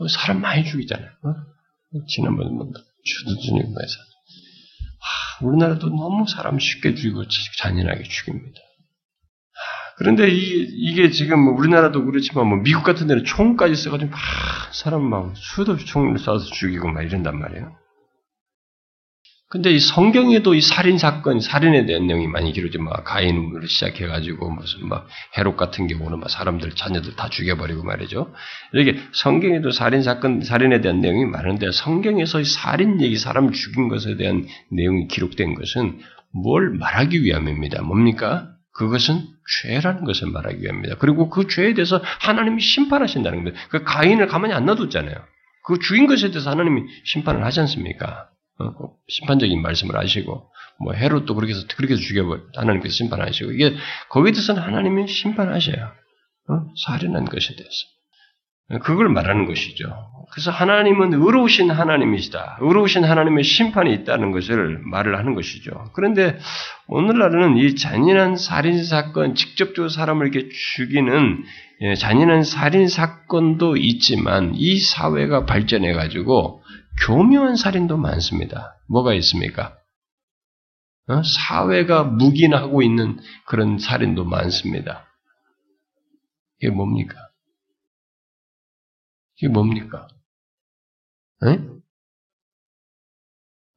어, 사람 많이 죽이잖아 요. 어? 지난번에 뭐 주두준이면서 우리나라도 너무 사람 쉽게 죽이고 잔인하게 죽입니다. 그런데 이, 게 지금 뭐 우리나라도 그렇지만 뭐 미국 같은 데는 총까지 써가지고 막 사람 막 수도 총을 쏴서 죽이고 막 이런단 말이에요. 근데 이 성경에도 이 살인 사건, 살인에 대한 내용이 많이 기록돼, 막 가인으로 시작해가지고 무슨 막 해롭 같은 경우는 막 사람들 자녀들 다 죽여버리고 말이죠. 이렇게 성경에도 살인 사건, 살인에 대한 내용이 많은데 성경에서 이 살인 얘기, 사람 죽인 것에 대한 내용이 기록된 것은 뭘 말하기 위함입니다. 뭡니까? 그것은 죄라는 것을 말하기 위함입니다. 그리고 그 죄에 대해서 하나님이 심판하신다는 겁니다. 그 가인을 가만히 안 놔뒀잖아요. 그 죽인 것에 대해서 하나님이 심판을 하지 않습니까? 어, 심판적인 말씀을 하시고 뭐 헤롯도 그렇게 해서 그렇게 죽여버 하나님께서 심판하시고 이게 거기에 대해서는 하나님이 심판하셔요. 어? 살인한 것에 대해서 그걸 말하는 것이죠. 그래서 하나님은 의로우신 하나님이시다. 의로우신 하나님의 심판이 있다는 것을 말을 하는 것이죠. 그런데 오늘날은 이 잔인한 살인 사건, 직접적으로 사람을 이렇게 죽이는 예, 잔인한 살인 사건도 있지만 이 사회가 발전해 가지고 교묘한 살인도 많습니다. 뭐가 있습니까? 어? 사회가 묵인하고 있는 그런 살인도 많습니다. 이게 뭡니까? 이게 뭡니까? 응?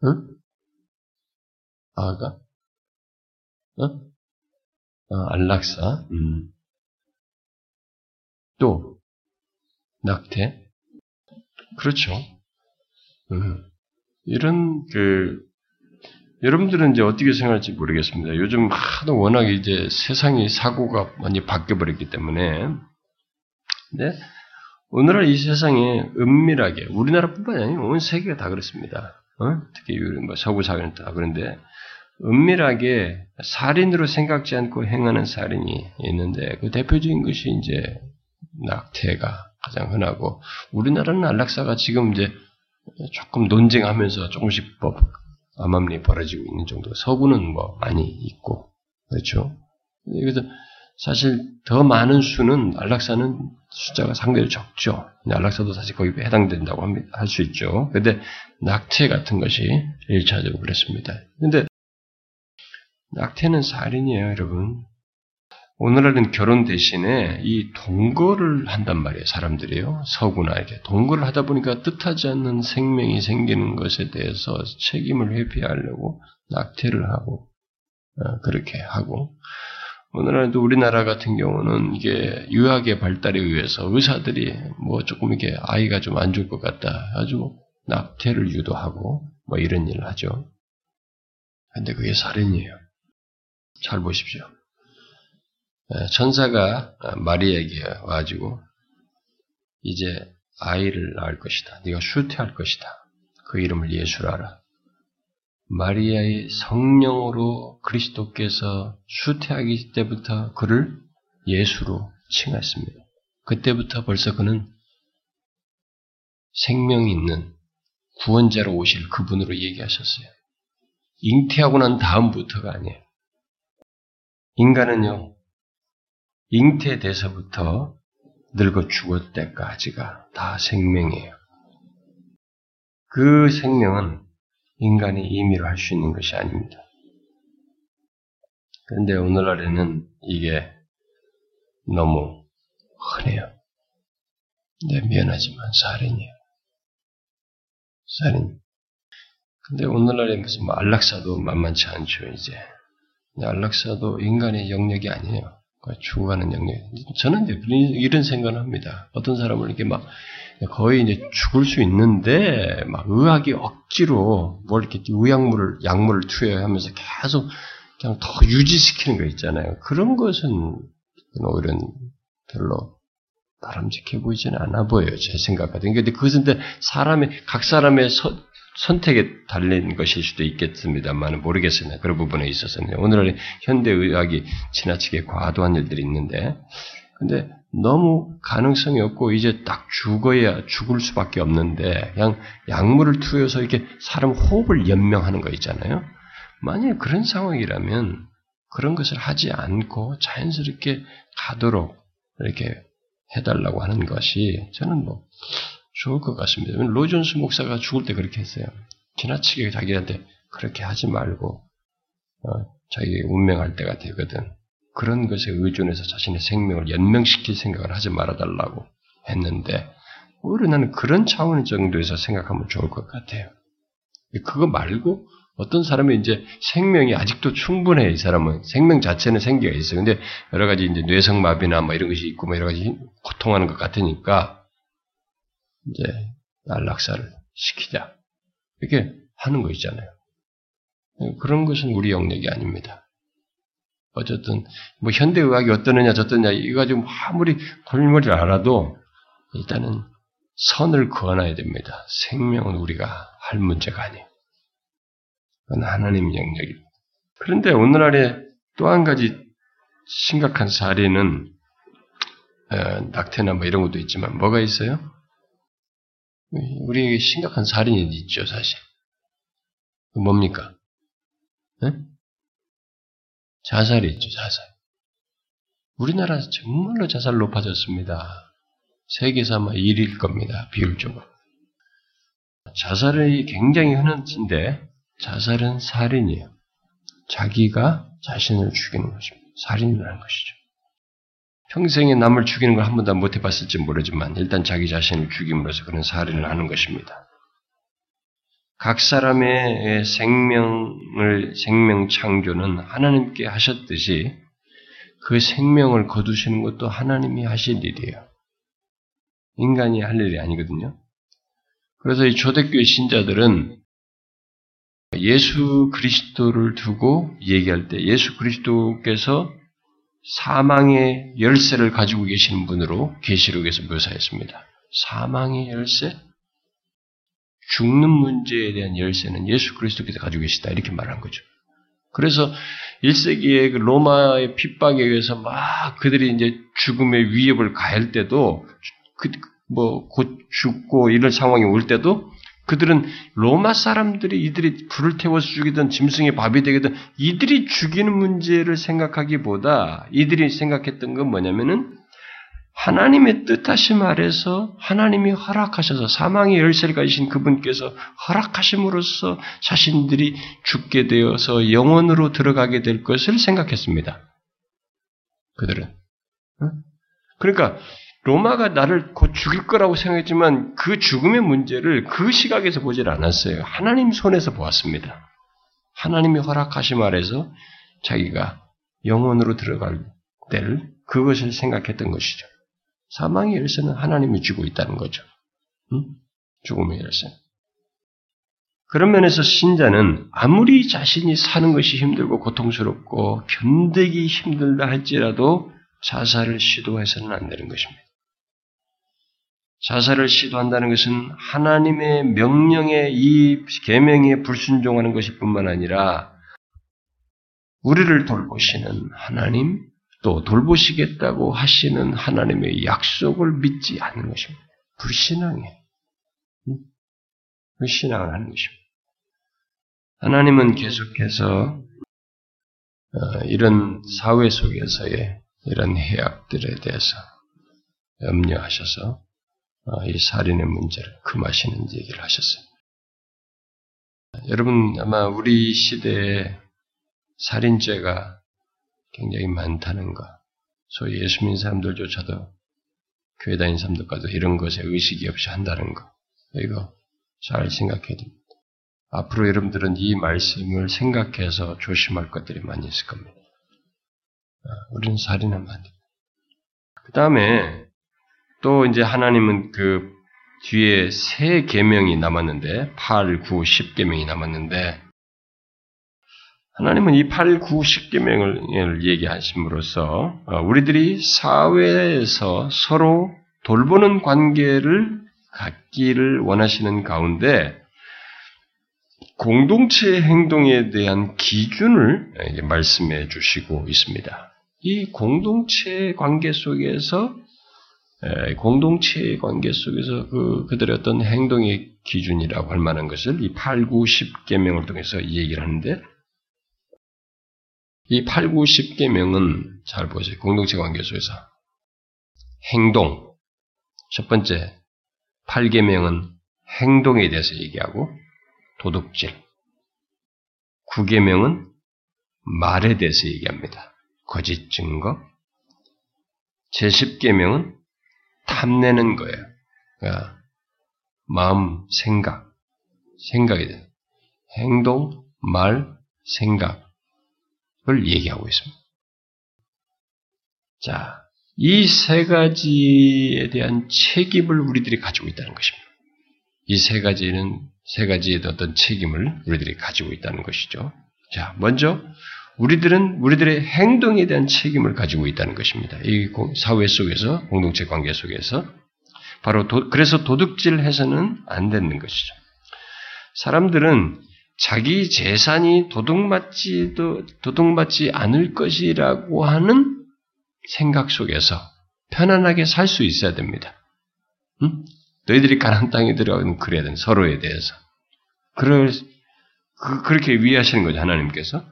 응? 아가? 어? 아, 안락사. 음. 또 낙태. 그렇죠. 음. 이런 그 여러분들은 이제 어떻게 생각할지 모르겠습니다. 요즘 하도 워낙 이제 세상이 사고가 많이 바뀌어 버렸기 때문에. 네? 오늘날 이 세상에 은밀하게, 우리나라뿐만 아니라 온 세계가 다 그렇습니다. 어? 특히 뭐 서구 사회는 다 그런데, 은밀하게 살인으로 생각지 않고 행하는 살인이 있는데, 그 대표적인 것이 이제 낙태가 가장 흔하고, 우리나라는 안락사가 지금 이제 조금 논쟁하면서 조금씩 뭐 암암리 벌어지고 있는 정도. 서구는 뭐 많이 있고 그렇죠. 그래서 사실 더 많은 수는 안락사는 숫자가 상대로 적죠. 안락사도 사실 거기 해당된다고 할 수 있죠. 근데 낙태 같은 것이 1차적으로 그랬습니다. 근데 낙태는 살인이에요, 여러분. 오늘날은 결혼 대신에 이 동거를 한단 말이에요, 사람들이요. 서구나 이렇게. 동거를 하다 보니까 뜻하지 않는 생명이 생기는 것에 대해서 책임을 회피하려고 낙태를 하고, 어, 그렇게 하고. 오늘날도 우리나라 같은 경우는 이게 유학의 발달에 의해서 의사들이 뭐 조금 이게 아이가 좀 안 좋을 것 같다. 아주 낙태를 유도하고 뭐 이런 일을 하죠. 근데 그게 살인이에요. 잘 보십시오. 천사가 마리에게 와가지고 이제 아이를 낳을 것이다. 네가 슈트할 것이다. 그 이름을 예수라라. 마리아의 성령으로 그리스도께서 슈트하기 때부터 그를 예수로 칭했습니다. 그때부터 벌써 그는 생명이 있는 구원자로 오실 그분으로 얘기하셨어요. 잉태하고 난 다음부터가 아니에요. 인간은요, 잉태돼서부터 늙어 죽을 때까지가 다 생명이에요. 그 생명은 인간이 임의로 할 수 있는 것이 아닙니다. 그런데 오늘날에는 이게 너무 흔해요. 네, 미안하지만 살인이에요. 살인. 근데 오늘날에 무슨 뭐 안락사도 만만치 않죠, 이제. 안락사도 인간의 영역이 아니에요. 죽어가는 영역. 저는 이런 생각을 합니다. 어떤 사람을 이렇게 막 거의 이제 죽을 수 있는데 막 의학이 억지로 뭘 이렇게 의약물을 약물을 투여하면서 계속 그냥 더 유지시키는 거 있잖아요. 그런 것은 오히려 별로 바람직해 보이지는 않아 보여요. 제 생각까지. 근데 그것은 사람의 각 사람의 서, 선택에 달린 것일 수도 있겠습니다만 모르겠습니다. 그런 부분에 있어서는 오늘날 현대 의학이 지나치게 과도한 일들이 있는데 근데 너무 가능성이 없고 이제 딱 죽어야 죽을 수밖에 없는데 그냥 약물을 투여서 이렇게 사람 호흡을 연명하는 거 있잖아요. 만약에 그런 상황이라면 그런 것을 하지 않고 자연스럽게 가도록 이렇게 해달라고 하는 것이 저는 뭐 좋을 것 같습니다. 로존스 목사가 죽을 때 그렇게 했어요. 지나치게 자기한테 그렇게 하지 말고 어, 자기 운명할 때가 되거든. 그런 것에 의존해서 자신의 생명을 연명시킬 생각을 하지 말아달라고 했는데 오히려 나는 그런 차원 정도에서 생각하면 좋을 것 같아요. 그거 말고 어떤 사람이 이제 생명이 아직도 충분해, 이 사람은. 생명 자체는 생기가 있어요. 근데 여러 가지 이제 뇌성마비나 뭐 이런 것이 있고 뭐 여러 가지 고통하는 것 같으니까 이제 안락사를 시키자. 이렇게 하는 거 있잖아요. 그런 것은 우리 영역이 아닙니다. 어쨌든 뭐 현대 의학이 어떠느냐 저떠느냐 이거 가지고 아무리 골머리를 알아도 일단은 선을 그어놔야 됩니다. 생명은 우리가 할 문제가 아니에요. 그건 하나님 영역입니다. 그런데 오늘날에 또 한 가지 심각한 사례는 어, 낙태나 뭐 이런 것도 있지만 뭐가 있어요? 우리에게 심각한 살인이 있죠, 사실. 뭡니까? 네? 자살이 있죠, 자살. 우리나라 정말로 자살 높아졌습니다. 세계에서 아마 1위일 겁니다, 비율적으로. 자살이 굉장히 흔한 인데, 자살은 살인이에요. 자기가 자신을 죽이는 것입니다. 살인을 하는 것이죠. 평생에 남을 죽이는 걸 한 번도 못 해봤을지 모르지만 일단 자기 자신을 죽임으로써 그런 살인을 하는 것입니다. 각 사람의 생명을 생명 창조는 하나님께 하셨듯이 그 생명을 거두시는 것도 하나님이 하실 일이에요. 인간이 할 일이 아니거든요. 그래서 이 초대교회 신자들은 예수 그리스도를 두고 얘기할 때 예수 그리스도께서 사망의 열쇠를 가지고 계시는 분으로 계시록에서 묘사했습니다. 사망의 열쇠? 죽는 문제에 대한 열쇠는 예수 그리스도께서 가지고 계시다. 이렇게 말한 거죠. 그래서 1세기의 그 로마의 핍박에 의해서 막 그들이 이제 죽음의 위협을 가할 때도 그, 뭐, 곧 죽고 이런 상황이 올 때도 그들은 로마 사람들이 이들이 불을 태워서 죽이든 짐승의 밥이 되거든 이들이 죽이는 문제를 생각하기보다 이들이 생각했던 건 뭐냐면은 하나님의 뜻하심 아래서 하나님이 허락하셔서 사망의 열쇠를 가지신 그분께서 허락하심으로써 자신들이 죽게 되어서 영원으로 들어가게 될 것을 생각했습니다. 그들은. 그러니까 로마가 나를 곧 죽일 거라고 생각했지만 그 죽음의 문제를 그 시각에서 보질 않았어요. 하나님 손에서 보았습니다. 하나님이 허락하심 아래서 자기가 영혼으로 들어갈 때를 그것을 생각했던 것이죠. 사망의 열쇠는 하나님이 주고 있다는 거죠. 응? 죽음의 열쇠. 그런 면에서 신자는 아무리 자신이 사는 것이 힘들고 고통스럽고 견디기 힘들다 할지라도 자살을 시도해서는 안 되는 것입니다. 자살을 시도한다는 것은 하나님의 명령에 이 계명에 불순종하는 것일 뿐만 아니라 우리를 돌보시는 하나님 또 돌보시겠다고 하시는 하나님의 약속을 믿지 않는 것입니다. 불신앙이에요. 불신앙을 하는 것입니다. 하나님은 계속해서 어, 이런 사회 속에서의 이런 해악들에 대해서 염려하셔서 어, 이 살인의 문제를 금하시는 얘기를 하셨어요. 여러분 아마 우리 시대에 살인죄가 굉장히 많다는 것, 소위 예수 믿는 사람들조차도 교회 다니는 사람들과도 이런 것에 의식이 없이 한다는 것, 이거 잘 생각해야 됩니다. 앞으로 여러분들은 이 말씀을 생각해서 조심할 것들이 많이 있을 겁니다. 아, 우리는 살인하면 안 됩니다. 그 다음에 또 이제 하나님은 그 뒤에 세 계명이 남았는데 8, 9, 10 계명이 남았는데 하나님은 이 8, 9, 10 계명을 얘기하심으로써 어, 우리들이 사회에서 서로 돌보는 관계를 갖기를 원하시는 가운데 공동체 행동에 대한 기준을 말씀해 주시고 있습니다. 이 공동체 관계 속에서 공동체 관계 속에서 그, 그들의 어떤 행동의 기준이라고 할 만한 것을 이 8, 9, 10계명을 통해서 얘기를 하는데 이 8, 9, 10계명은 잘 보세요. 공동체 관계 속에서 행동 첫 번째 8계명은 행동에 대해서 얘기하고 도둑질. 9계명은 말에 대해서 얘기합니다. 거짓 증거. 제10계명은 탐내는 거예요. 그러니까 마음, 생각, 생각에 대해 행동, 말, 생각을 얘기하고 있습니다. 자, 이 세 가지에 대한 책임을 우리들이 가지고 있다는 것입니다. 이 세 가지는 세 가지의 어떤 책임을 우리들이 가지고 있다는 것이죠. 자, 먼저 우리들은 우리들의 행동에 대한 책임을 가지고 있다는 것입니다. 이 사회 속에서 공동체 관계 속에서 바로 도, 그래서 도둑질해서는 안 되는 것이죠. 사람들은 자기 재산이 도둑맞지 도둑맞지 않을 것이라고 하는 생각 속에서 편안하게 살 수 있어야 됩니다. 응? 너희들이 가난 땅에 들어가면 그래야 된 서로에 대해서. 그럴, 그, 그렇게 위하시는 거죠, 하나님께서.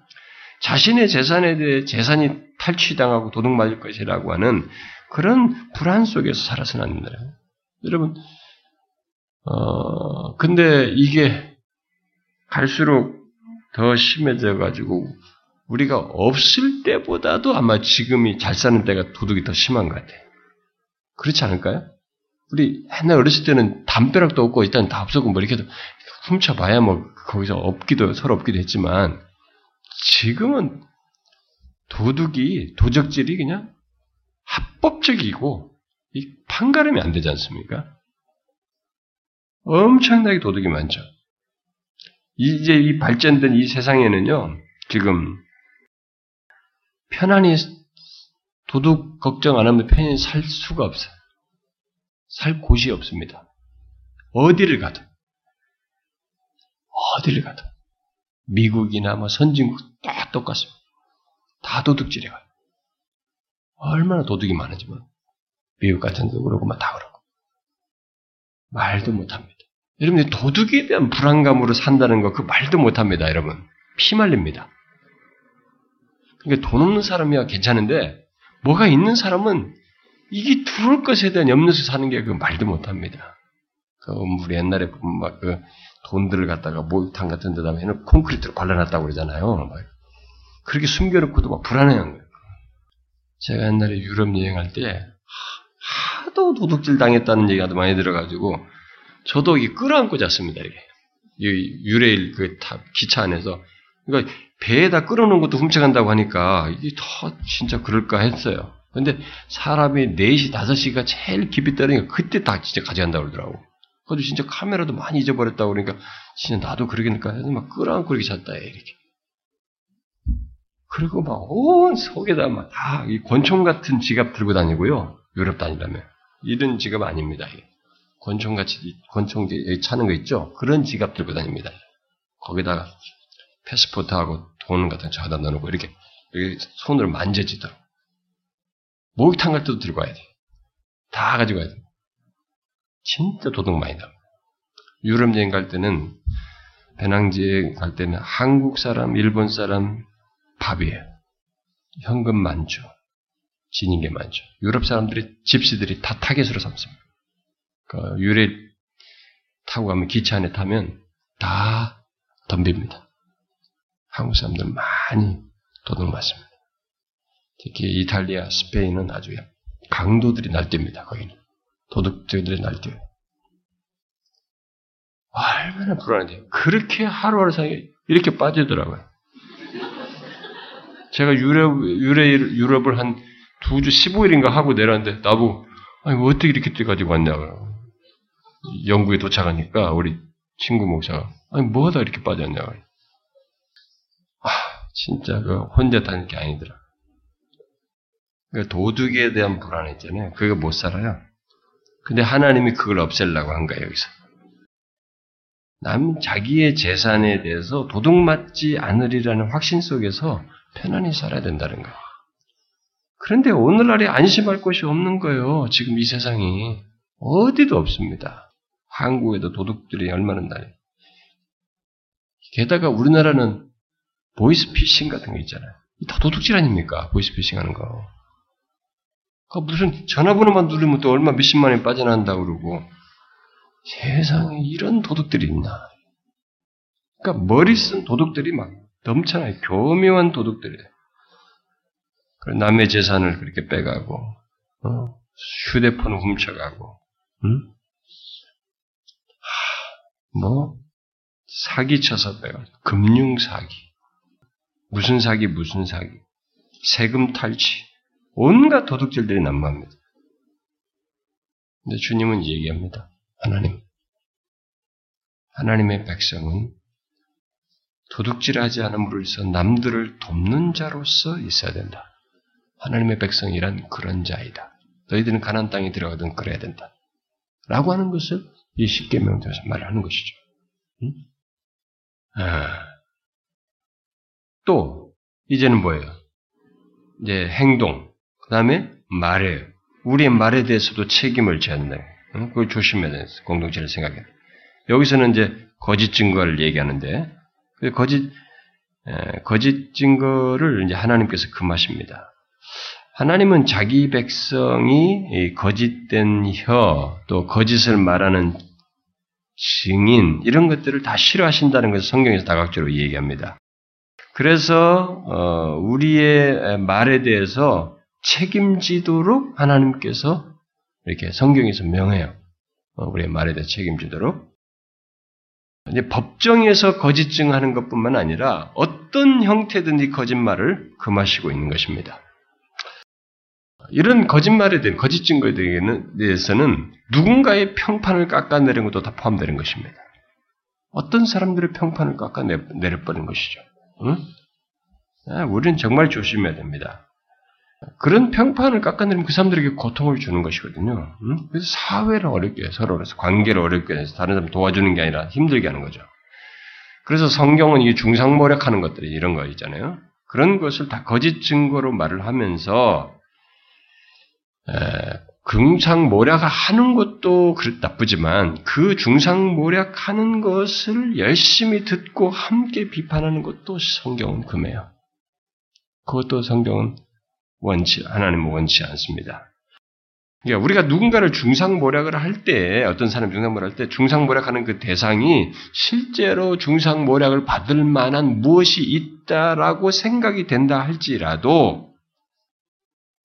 자신의 재산에 대해 재산이 탈취당하고 도둑맞을 것이라고 하는 그런 불안 속에서 살아서는 안 된다. 여러분, 어, 근데 이게 갈수록 더 심해져 가지고 우리가 없을 때보다도 아마 지금이 잘 사는 때가 도둑이 더 심한 것 같아요. 그렇지 않을까요? 우리 옛날 어렸을 때는 담벼락도 없고 일단 다 없었고 뭐 이렇게 훔쳐봐야 뭐 거기서 없기도 서로 없기도 했지만 지금은 도둑이 도적질이 그냥 합법적이고 이 판가름이 안 되지 않습니까? 엄청나게 도둑이 많죠. 이제 이 발전된 이 세상에는요, 지금 편안히 도둑 걱정 안 하면 편히 살 수가 없어요. 살 곳이 없습니다. 어디를 가도. 어디를 가도. 미국이나 뭐 선진국 다 똑같습니다. 다 도둑질해 가요. 얼마나 도둑이 많은지만. 미국 같은 데도 그러고 막 다 그러고. 말도 못합니다. 여러분들 도둑에 대한 불안감으로 산다는 거 그 말도 못합니다, 여러분. 피말립니다. 그러니까 돈 없는 사람이야 괜찮은데 뭐가 있는 사람은 이게 들어올 것에 대한 염려에서 사는 게 그 말도 못합니다. 그 우리 옛날에 막그 돈들을 갖다가 목욕탕 같은 데다 해놓고 콘크리트로 발라놨다고 그러잖아요. 막 그렇게 숨겨놓고도 막 불안해한 거예요. 제가 옛날에 유럽 여행할 때 하도 도둑질 당했다는 얘기가 많이 들어가지고 저도 이 끌어안고 잤습니다. 이게 유레일 그 기차 안에서 그러니까 배에다 끌어놓은 것도 훔쳐간다고 하니까 이게 더 진짜 그럴까 했어요. 근데 사람이 4시, 5시가 제일 깊이 떨어니까 그때 다 진짜 가져간다고 그러더라고. 그것도 진짜 카메라도 많이 잊어버렸다고 그러니까 진짜 나도 그러겠니까 해서 막 끌어안고 이렇게 잤다, 이렇게. 그리고 막 온 속에다 막 다 이 권총 같은 지갑 들고 다니고요. 유럽 다니려면. 이런 지갑 아닙니다. 권총 같이, 권총 차는 거 있죠? 그런 지갑 들고 다닙니다. 거기다가 패스포트하고 돈 같은 거 저다 넣어놓고 이렇게, 이렇게 손으로 만져지도록. 목욕탕 갈 때도 들고 와야 돼. 다 가지고 와야 돼. 진짜 도둑 많이 납니다. 유럽 여행 갈 때는 배낭지에 갈 때는 한국 사람, 일본 사람 밥이에요. 현금 많죠. 지닌 게 많죠. 유럽 사람들이 집시들이 다 타겟으로 삼습니다. 그 유래 타고 가면 기차 안에 타면 다 덤빕니다. 한국 사람들 많이 도둑 맞습니다. 특히 이탈리아, 스페인은 아주 강도들이 날뛰입니다. 거기는 도둑들이 날뛰어요. 얼마나 불안한데 그렇게 하루하루 사이에 이렇게 빠지더라고요. 제가 유럽, 유래, 유럽을 한 두 주 15일인가 하고 내려왔는데 나보고 아니 어떻게 이렇게 뛰가지고 왔냐고 영국에 도착하니까 우리 친구 목사가 아니 뭐하다 이렇게 빠졌냐고 아 진짜 그 혼자 다닐 게 아니더라. 그 도둑에 대한 불안 있잖아요. 그거 못 살아요. 근데 하나님이 그걸 없애려고 한 거예요, 여기서. 남 자기의 재산에 대해서 도둑 맞지 않으리라는 확신 속에서 편안히 살아야 된다는 거예요. 그런데 오늘날에 안심할 곳이 없는 거예요. 지금 이 세상이 어디도 없습니다. 한국에도 도둑들이 얼마나 나요. 게다가 우리나라는 보이스피싱 같은 거 있잖아요. 다 도둑질 아닙니까? 보이스피싱 하는 거. 그 무슨 전화번호만 누르면 또 얼마 몇십만 원이 빠져나간다고 그러고 세상에 이런 도둑들이 있나. 그러니까 머리 쓴 도둑들이 막 넘쳐나요. 교묘한 도둑들이. 남의 재산을 그렇게 빼가고, 어? 휴대폰을 훔쳐가고, 응? 하, 뭐, 사기 쳐서 빼가 금융 사기. 무슨 사기, 무슨 사기. 세금 탈취. 온갖 도둑질들이 난무합니다. 근데 주님은 얘기합니다. 하나님. 하나님의 백성은 도둑질하지 않음으로 해서 남들을 돕는 자로서 있어야 된다. 하나님의 백성이란 그런 자이다. 너희들은 가난 땅에 들어가든 그래야 된다. 라고 하는 것을 이 십계명에서 말하는 것이죠. 응? 아. 또 이제는 뭐예요? 이제 행동, 그 다음에 말이에요. 우리의 말에 대해서도 책임을. 응? 그걸 조심해야 돼. 공동체를 생각해. 여기서는 이제 거짓 증거를 얘기하는데, 그 거짓, 에, 거짓 증거를 이제 하나님께서 금하십니다. 하나님은 자기 백성이 거짓된 혀, 또 거짓을 말하는 증인, 이런 것들을 다 싫어하신다는 것을 성경에서 다각적으로 얘기합니다. 그래서, 어, 우리의 말에 대해서 책임지도록 하나님께서 이렇게 성경에서 명해요. 어, 우리의 말에 대해 책임지도록. 이제 법정에서 거짓 증하는 것뿐만 아니라 어떤 형태든지 거짓말을 금하시고 있는 것입니다. 이런 거짓말에 대한 거짓 증거에 대해서는 누군가의 평판을 깎아내리는 것도 다 포함되는 것입니다. 어떤 사람들의 평판을 깎아내려버리는 것이죠. 응? 아, 우리는 정말 조심해야 됩니다. 그런 평판을 깎아내리면 그 사람들에게 고통을 주는 것이거든요. 응? 그래서 사회를 어렵게 서로 그래서 관계를 어렵게 해서 다른 사람 도와주는 게 아니라 힘들게 하는 거죠. 그래서 성경은 이 중상모략하는 것들이 이런 거 있잖아요. 그런 것을 다 거짓 증거로 말을 하면서 중상모략하는 것도 나쁘지만 그 중상 모략하는 것을 열심히 듣고 함께 비판하는 것도 성경은 금해요. 그것도 성경은 원치 하나님은 원치 않습니다. 그러니까 우리가 누군가를 중상모략을 할 때 어떤 사람 중상모략 할때 중상모략하는 그 대상이 실제로 중상모략을 받을 만한 무엇이 있다라고 생각이 된다 할지라도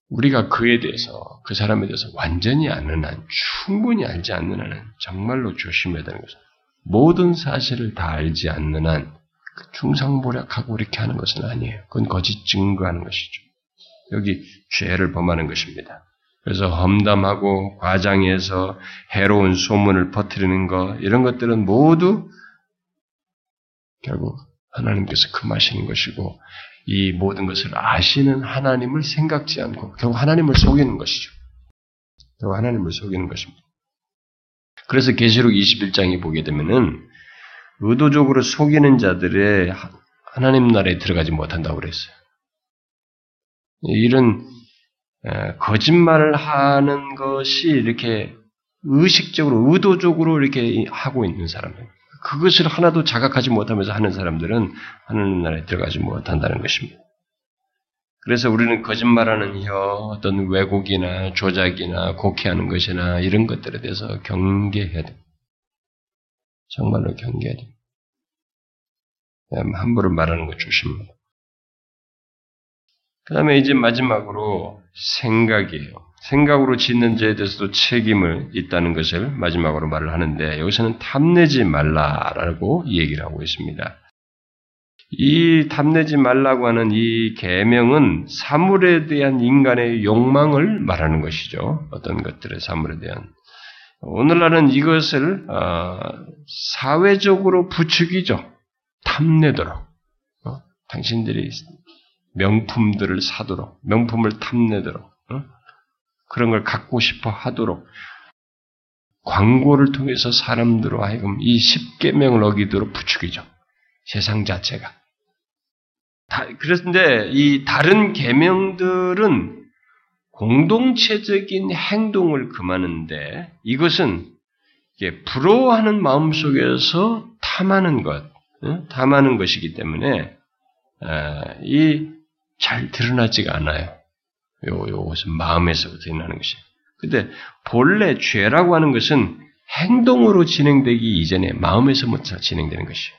우리가 그에 대해서 그 사람에 대해서 완전히 아는 한 충분히 알지 않는 한은 정말로 조심해야 되는 것은 모든 사실을 다 알지 않는 한그 중상모략하고 이렇게 하는 것은 아니에요. 그건 거짓 증거하는 것이죠. 여기 죄를 범하는 것입니다. 그래서 험담하고 과장해서 해로운 소문을 퍼뜨리는 것 이런 것들은 모두 결국 하나님께서 금하시는 것이고 이 모든 것을 아시는 하나님을 생각지 않고 결국 하나님을 속이는 것이죠. 결국 하나님을 속이는 것입니다. 그래서 계시록 21장에 보게 되면은 의도적으로 속이는 자들의 하나님 나라에 들어가지 못한다고 그랬어요. 이런 거짓말을 하는 것이 이렇게 의식적으로 의도적으로 이렇게 하고 있는 사람들. 그것을 하나도 자각하지 못하면서 하는 사람들은 하늘나라에 들어가지 못한다는 것입니다. 그래서 우리는 거짓말하는 혀, 어떤 왜곡이나 조작이나 곡해하는 것이나 이런 것들에 대해서 경계해야 됩니다. 정말로 경계해야 됩니다. 함부로 말하는 거 조심합니다. 그 다음에 이제 마지막으로 생각이에요. 생각으로 짓는 죄에 대해서도 책임을 있다는 것을 마지막으로 말을 하는데 여기서는 탐내지 말라라고 얘기를 하고 있습니다. 이 탐내지 말라고 하는 이 계명은 사물에 대한 인간의 욕망을 말하는 것이죠. 어떤 것들의 사물에 대한 오늘날은 이것을 어, 사회적으로 부추기죠. 탐내도록 어? 당신들이 명품들을 사도록 명품을 탐내도록 어? 그런 걸 갖고 싶어 하도록 광고를 통해서 사람들로 하여금 이 십계명을 어기도록 부추기죠. 세상 자체가. 다, 그런데 이 다른 계명들은 공동체적인 행동을 금하는데 이것은 부러워하는 마음 속에서 탐하는 것, 탐하는 것이기 때문에 아, 이 잘 드러나지가 않아요. 요 요것은 마음에서부터 일어나는 것이. 근데 본래 죄라고 하는 것은 행동으로 진행되기 이전에 마음에서부터 진행되는 것이에요.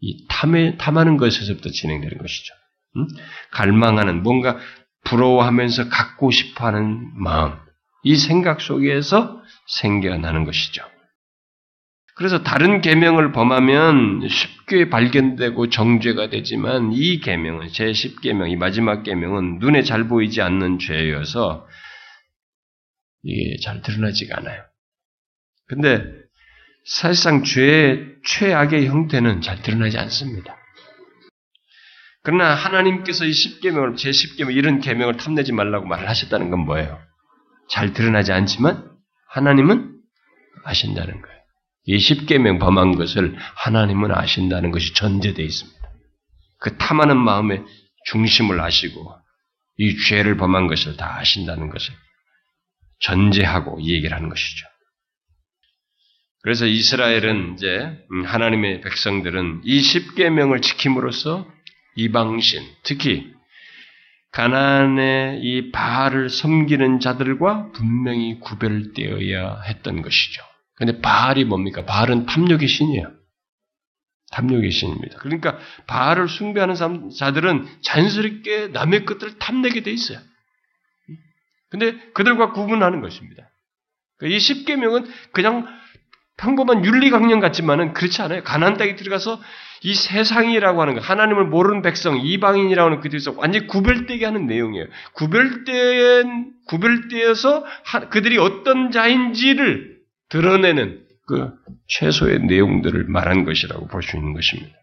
이 탐에, 탐하는 것에서부터 진행되는 것이죠. 음? 갈망하는, 뭔가 부러워하면서 갖고 싶어 하는 마음, 이 생각 속에서 생겨나는 것이죠. 그래서 다른 계명을 범하면 쉽게 발견되고 정죄가 되지만 이 계명은 제 10계명, 이 마지막 계명은 눈에 잘 보이지 않는 죄여서 이게 잘 드러나지가 않아요. 근데 사실상 죄의 최악의 형태는 잘 드러나지 않습니다. 그러나 하나님께서 이 10계명을 제 10계명 이런 계명을 탐내지 말라고 말을 하셨다는 건 뭐예요? 잘 드러나지 않지만 하나님은 아신다는 거예요. 이 10계명 범한 것을 하나님은 아신다는 것이 전제되어 있습니다. 그 탐하는 마음의 중심을 아시고 이 죄를 범한 것을 다 아신다는 것을 전제하고 이 얘기를 하는 것이죠. 그래서 이스라엘은 이제 음, 하나님의 백성들은 이 십계명을 지킴으로써 이방신, 특히 가나안의 이 바알을 섬기는 자들과 분명히 구별되어야 했던 것이죠. 근데 바알이 뭡니까? 바알은 탐욕의 신이에요. 탐욕의 신입니다. 그러니까 바알을 숭배하는 자들은 자연스럽게 남의 것들을 탐내게 돼 있어요. 근데 그들과 구분하는 것입니다. 그러니까 이 십계명은 그냥 평범한 윤리강령 같지만은 그렇지 않아요. 가난 땅에 들어가서 이 세상이라고 하는 거, 하나님을 모르는 백성, 이방인이라고 하는 그들에서 완전히 구별되게 하는 내용이에요. 구별된, 구별되어서 그들이 어떤 자인지를 드러내는 그 최소의 내용들을 말한 것이라고 볼 수 있는 것입니다.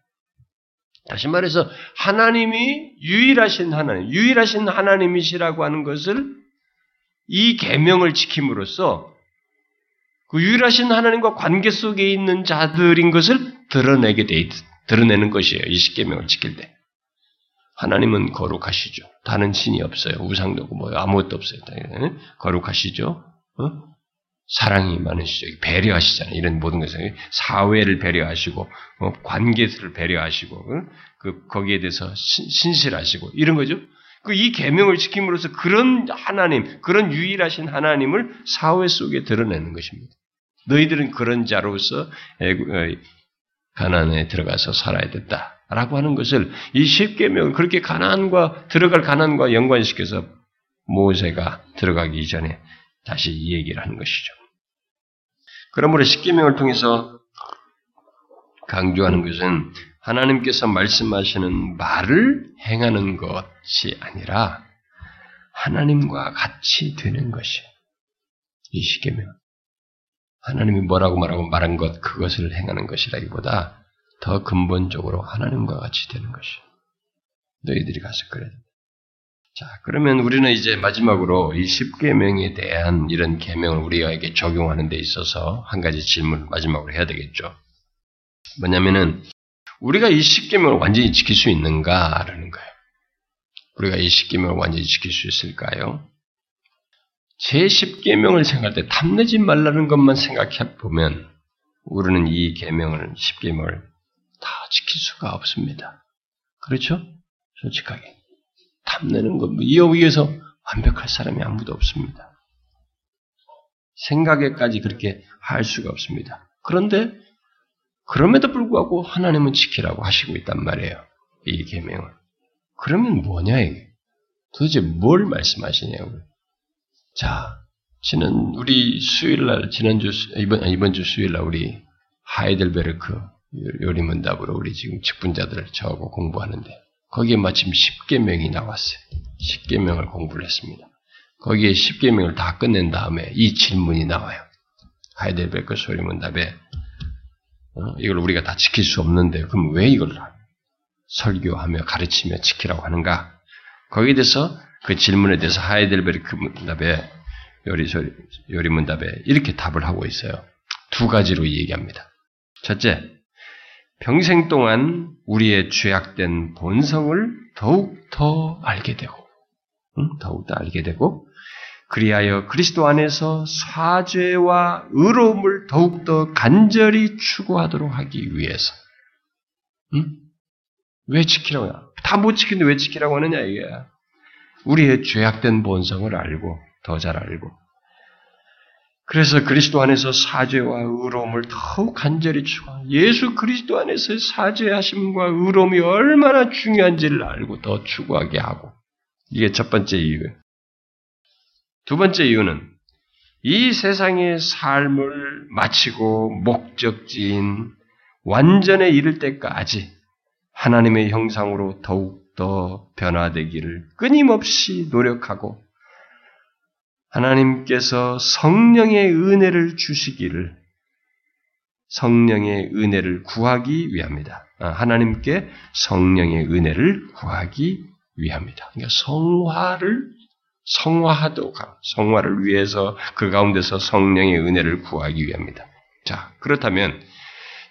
다시 말해서 하나님이 유일하신 하나님, 유일하신 하나님이시라고 하는 것을 이 계명을 지킴으로써 그 유일하신 하나님과 관계 속에 있는 자들인 것을 드러내게 돼 드러내는 것이에요. 이 십계명을 지킬 때. 하나님은 거룩하시죠. 다른 신이 없어요. 우상도 없고 뭐 아무것도 없어요. 거룩하시죠. 어? 사랑이 많으시죠. 배려하시잖아요. 이런 모든 것을 사회를 배려하시고 어? 관계를 배려하시고 어? 그 거기에 대해서 신, 실하시고 이런 거죠. 그 이 계명을 지킴으로써 그런 하나님, 그런 유일하신 하나님을 사회 속에 드러내는 것입니다. 너희들은 그런 자로서 어, 가난에 들어가서 살아야 됐다. 라고 하는 것을 이 십계명을 그렇게 가난과 들어갈 가난과 연관시켜서 모세가 들어가기 이전에 다시 이 얘기를 하는 것이죠. 그러므로 십계명을 통해서 강조하는 것은 하나님께서 말씀하시는 말을 행하는 것이 아니라 하나님과 같이 되는 것이에요. 이 십계명. 하나님이 뭐라고 말하고 말한 것, 그것을 행하는 것이라기보다 더 근본적으로 하나님과 같이 되는 것이. 너희들이 가서 그래. 자, 그러면 우리는 이제 마지막으로 이 십계명에 대한 이런 계명을 우리에게 적용하는 데 있어서 한 가지 질문을 마지막으로 해야 되겠죠. 뭐냐면은 우리가 이 십계명을 완전히 지킬 수 있는가라는 거예요. 우리가 이 십계명을 완전히 지킬 수 있을까요? 제 10계명을 생각할 때 탐내지 말라는 것만 생각해 보면 우리는 이 계명을 10계명을 다 지킬 수가 없습니다. 그렇죠? 솔직하게. 탐내는 것, 뭐, 이어 위해서 완벽할 사람이 아무도 없습니다. 생각에까지 그렇게 할 수가 없습니다. 그런데 그럼에도 불구하고 하나님은 지키라고 하시고 있단 말이에요. 이 계명을. 그러면 뭐냐 이게? 도대체 뭘 말씀하시냐고. 자, 지난 우리 수요일 날 지난주 이번 이번 주 수요일 날 우리 하이델베르크 요리문답으로 우리 지금 직분자들 저하고 공부하는데 거기에 마침 10계명이 나왔어요. 10계명을 공부를 했습니다. 거기에 10계명을 다 끝낸 다음에 이 질문이 나와요. 하이델베르크 요리문답에 어, 이걸 우리가 다 지킬 수 없는데 그럼 왜 이걸 설교하며 가르치며 지키라고 하는가? 거기에 대해서 그 질문에 대해서 하이델베르크 문답에 요리 요리 문답에 이렇게 답을 하고 있어요. 두 가지로 얘기합니다. 첫째, 평생 동안 우리의 죄악된 본성을 더욱 더 알게 되고, 응? 더욱 더 알게 되고, 그리하여 그리스도 안에서 사죄와 의로움을 더욱 더 간절히 추구하도록 하기 위해서. 응? 왜 지키라고? 다못 지키는데 왜 지키라고 하느냐 이게. 우리의 죄악된 본성을 알고 더 잘 알고. 그래서 그리스도 안에서 사죄와 의로움을 더욱 간절히 추구하고 예수 그리스도 안에서 사죄하심과 의로움이 얼마나 중요한지를 알고 더 추구하게 하고 이게 첫 번째 이유예요. 두 번째 이유는 이 세상의 삶을 마치고 목적지인 완전에 이를 때까지 하나님의 형상으로 더욱 더 변화되기를 끊임없이 노력하고 하나님께서 성령의 은혜를 주시기를 성령의 은혜를 구하기 위함이다. 아, 하나님께 성령의 은혜를 구하기 위함이다. 그러니까 성화를 성화하도록 성화를 위해서 그 가운데서 성령의 은혜를 구하기 위함이다. 자, 그렇다면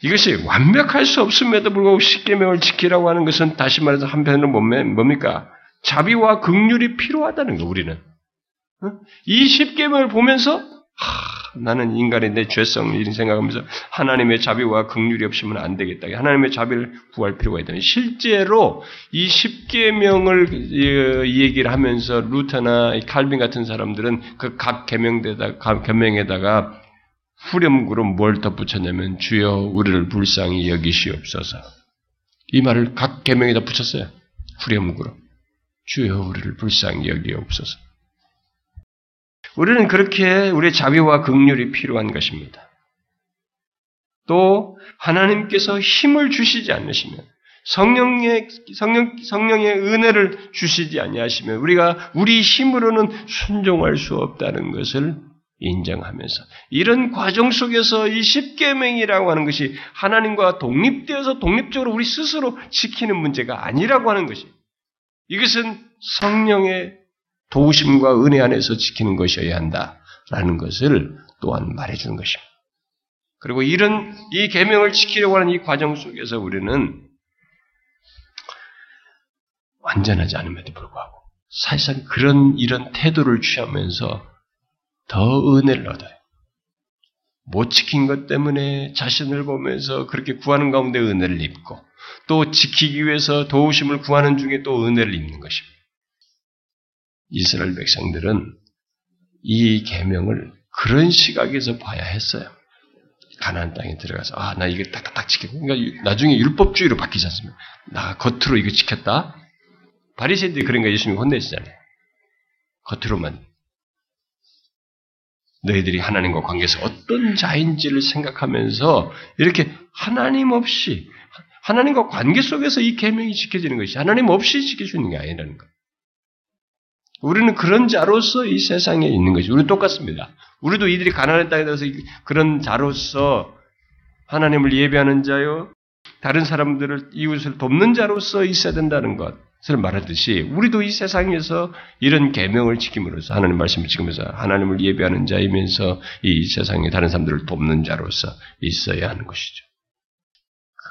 이것이 완벽할 수 없음에도 불구하고 십계명을 지키라고 하는 것은 다시 말해서 한편으로 뭡니까? 자비와 극률이 필요하다는 거 우리는. 이 십계명을 보면서 하, 나는 인간의 내 죄성 이런 생각하면서 하나님의 자비와 극률이 없으면 안 되겠다. 하나님의 자비를 구할 필요가 있다. 실제로 이 십계명을 어, 얘기를 하면서 루터나 칼빈 같은 사람들은 그 각 계명에다가 각 계명에다가 후렴구로 뭘 덧붙였냐면 주여 우리를 불쌍히 여기시옵소서. 이 말을 각 계명에다 붙였어요. 후렴구로 주여 우리를 불쌍히 여기옵소서. 우리는 그렇게 우리의 자비와 극률이 필요한 것입니다. 또 하나님께서 힘을 주시지 않으시면 성령의 성령 성령의 은혜를 주시지 아니하시면 우리가 우리 힘으로는 순종할 수 없다는 것을 인정하면서 이런 과정 속에서 이 십계명이라고 하는 것이 하나님과 독립되어서 독립적으로 우리 스스로 지키는 문제가 아니라고 하는 것이 이것은 성령의 도우심과 은혜 안에서 지키는 것이어야 한다라는 것을 또한 말해주는 것입니다. 그리고 이런 이 계명을 지키려고 하는 이 과정 속에서 우리는 완전하지 않음에도 불구하고 사실상 그런 이런 태도를 취하면서 더 은혜를 얻어요. 못 지킨 것 때문에 자신을 보면서 그렇게 구하는 가운데 은혜를 입고 또 지키기 위해서 도우심을 구하는 중에 또 은혜를 입는 것입니다. 이스라엘 백성들은 이 계명을 그런 시각에서 봐야 했어요. 가나안 땅에 들어가서 아 나 이거 딱딱딱 지키고 그러니까 나중에 율법주의로 바뀌지 않습니까? 나 겉으로 이거 지켰다. 바리새인들이 그런 거 예수님이 혼내시잖아요. 겉으로만 너희들이 하나님과 관계에서 어떤 자인지를 생각하면서 이렇게 하나님 없이 하나님과 관계 속에서 이 계명이 지켜지는 것이 하나님 없이 있는 게 아니라는 것. 우리는 그런 자로서 이 세상에 있는 것이 우리 똑같습니다. 우리도 이들이 가난한 땅에 들어서 그런 자로서 하나님을 예배하는 자요, 다른 사람들을 이웃을 돕는 자로서 있어야 된다는 것을 말하듯이 우리도 이 세상에서 이런 계명을 지킴으로써 하나님 말씀을 지키면서 하나님을 예배하는 자이면서 이 세상에 다른 사람들을 돕는 자로서 있어야 하는 것이죠.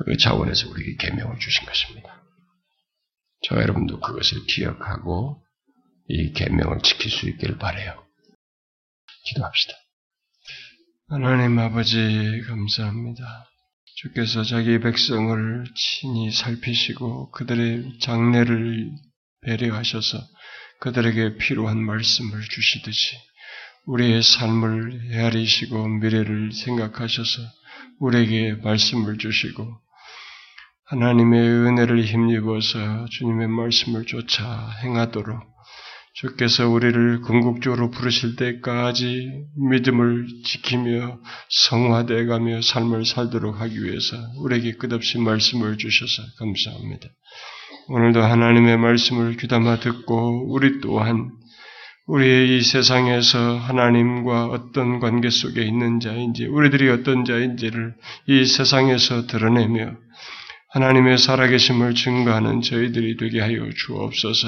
그 차원에서 우리에게 계명을 주신 것입니다. 저 여러분도 그것을 기억하고 이 계명을 지킬 수 있기를 바래요. 기도합시다. 하나님 아버지 감사합니다. 주께서 자기 백성을 친히 살피시고 그들의 장래를 배려하셔서 그들에게 필요한 말씀을 주시듯이 우리의 삶을 헤아리시고 미래를 생각하셔서 우리에게 말씀을 주시고 하나님의 은혜를 힘입어서 주님의 말씀을 쫓아 행하도록 주께서 우리를 궁극적으로 부르실 때까지 믿음을 지키며 성화되어 가며 삶을 살도록 하기 위해서 우리에게 끝없이 말씀을 주셔서 감사합니다. 오늘도 하나님의 말씀을 귀담아 듣고 우리 또한 우리의 이 세상에서 하나님과 어떤 관계 속에 있는 자인지, 우리들이 어떤 자인지를 이 세상에서 드러내며 하나님의 살아계심을 증거하는 저희들이 되게 하여 주옵소서.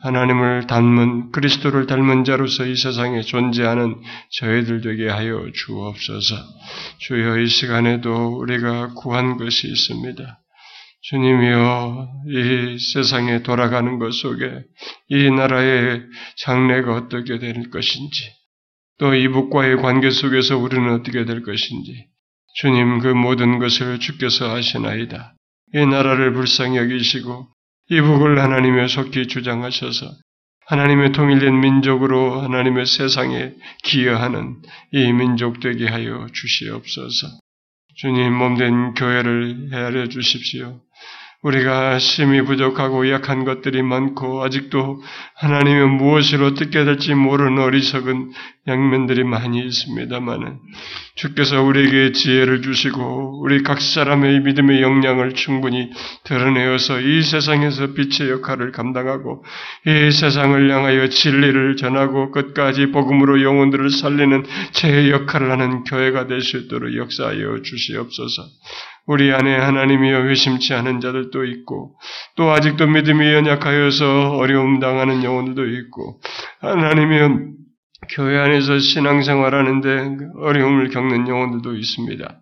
하나님을 닮은 그리스도를 닮은 자로서 이 세상에 존재하는 저희들 되게 하여 주옵소서. 주여 이 시간에도 우리가 구한 것이 있습니다. 주님이여 이 세상에 돌아가는 것 속에 이 나라의 장래가 어떻게 될 것인지 또 이북과의 관계 속에서 우리는 어떻게 될 것인지 주님 그 모든 것을 주께서 아시나이다. 이 나라를 불쌍히 여기시고 이북을 하나님의 속히 주장하셔서 하나님의 통일된 민족으로 하나님의 세상에 기여하는 이 민족 되게 하여 주시옵소서. 주님 몸된 교회를 헤아려 주십시오. 우리가 심히 부족하고 약한 것들이 많고 아직도 하나님의 무엇을 어떻게 될지 모르는 어리석은 양면들이 많이 있습니다만은 주께서 우리에게 지혜를 주시고 우리 각 사람의 믿음의 역량을 충분히 드러내어서 이 세상에서 빛의 역할을 감당하고 이 세상을 향하여 진리를 전하고 끝까지 복음으로 영혼들을 살리는 제 역할을 하는 교회가 될 수 있도록 역사하여 주시옵소서. 우리 안에 하나님이여 회심치 않은 자들도 있고 또 아직도 믿음이 연약하여서 어려움 당하는 영혼들도 있고 하나님이여 교회 안에서 신앙생활하는데 어려움을 겪는 영혼들도 있습니다.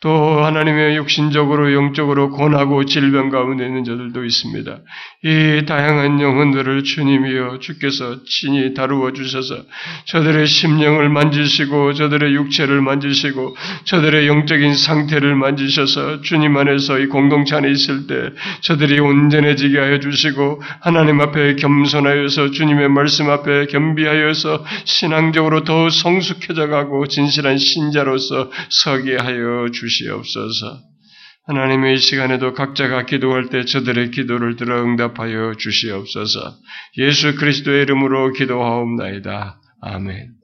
또 하나님의 육신적으로 영적으로 고나고 질병 가운데 있는 자들도 있습니다. 이 다양한 영혼들을 주님이여 주께서 친히 다루어 주셔서 저들의 심령을 만지시고 저들의 육체를 만지시고 저들의 영적인 상태를 만지셔서 주님 안에서 이 공동체 안에 있을 때 저들이 온전해지게 하여 주시고 하나님 앞에 겸손하여서 주님의 말씀 앞에 겸비하여서 신앙적으로 더 성숙해져 가고 진실한 신자로서 서게 하여 주시옵소서. 주시옵소서. 하나님의 이 시간에도 각자가 기도할 때 저들의 기도를 들어 응답하여 주시옵소서. 예수 그리스도의 이름으로 기도하옵나이다. 아멘.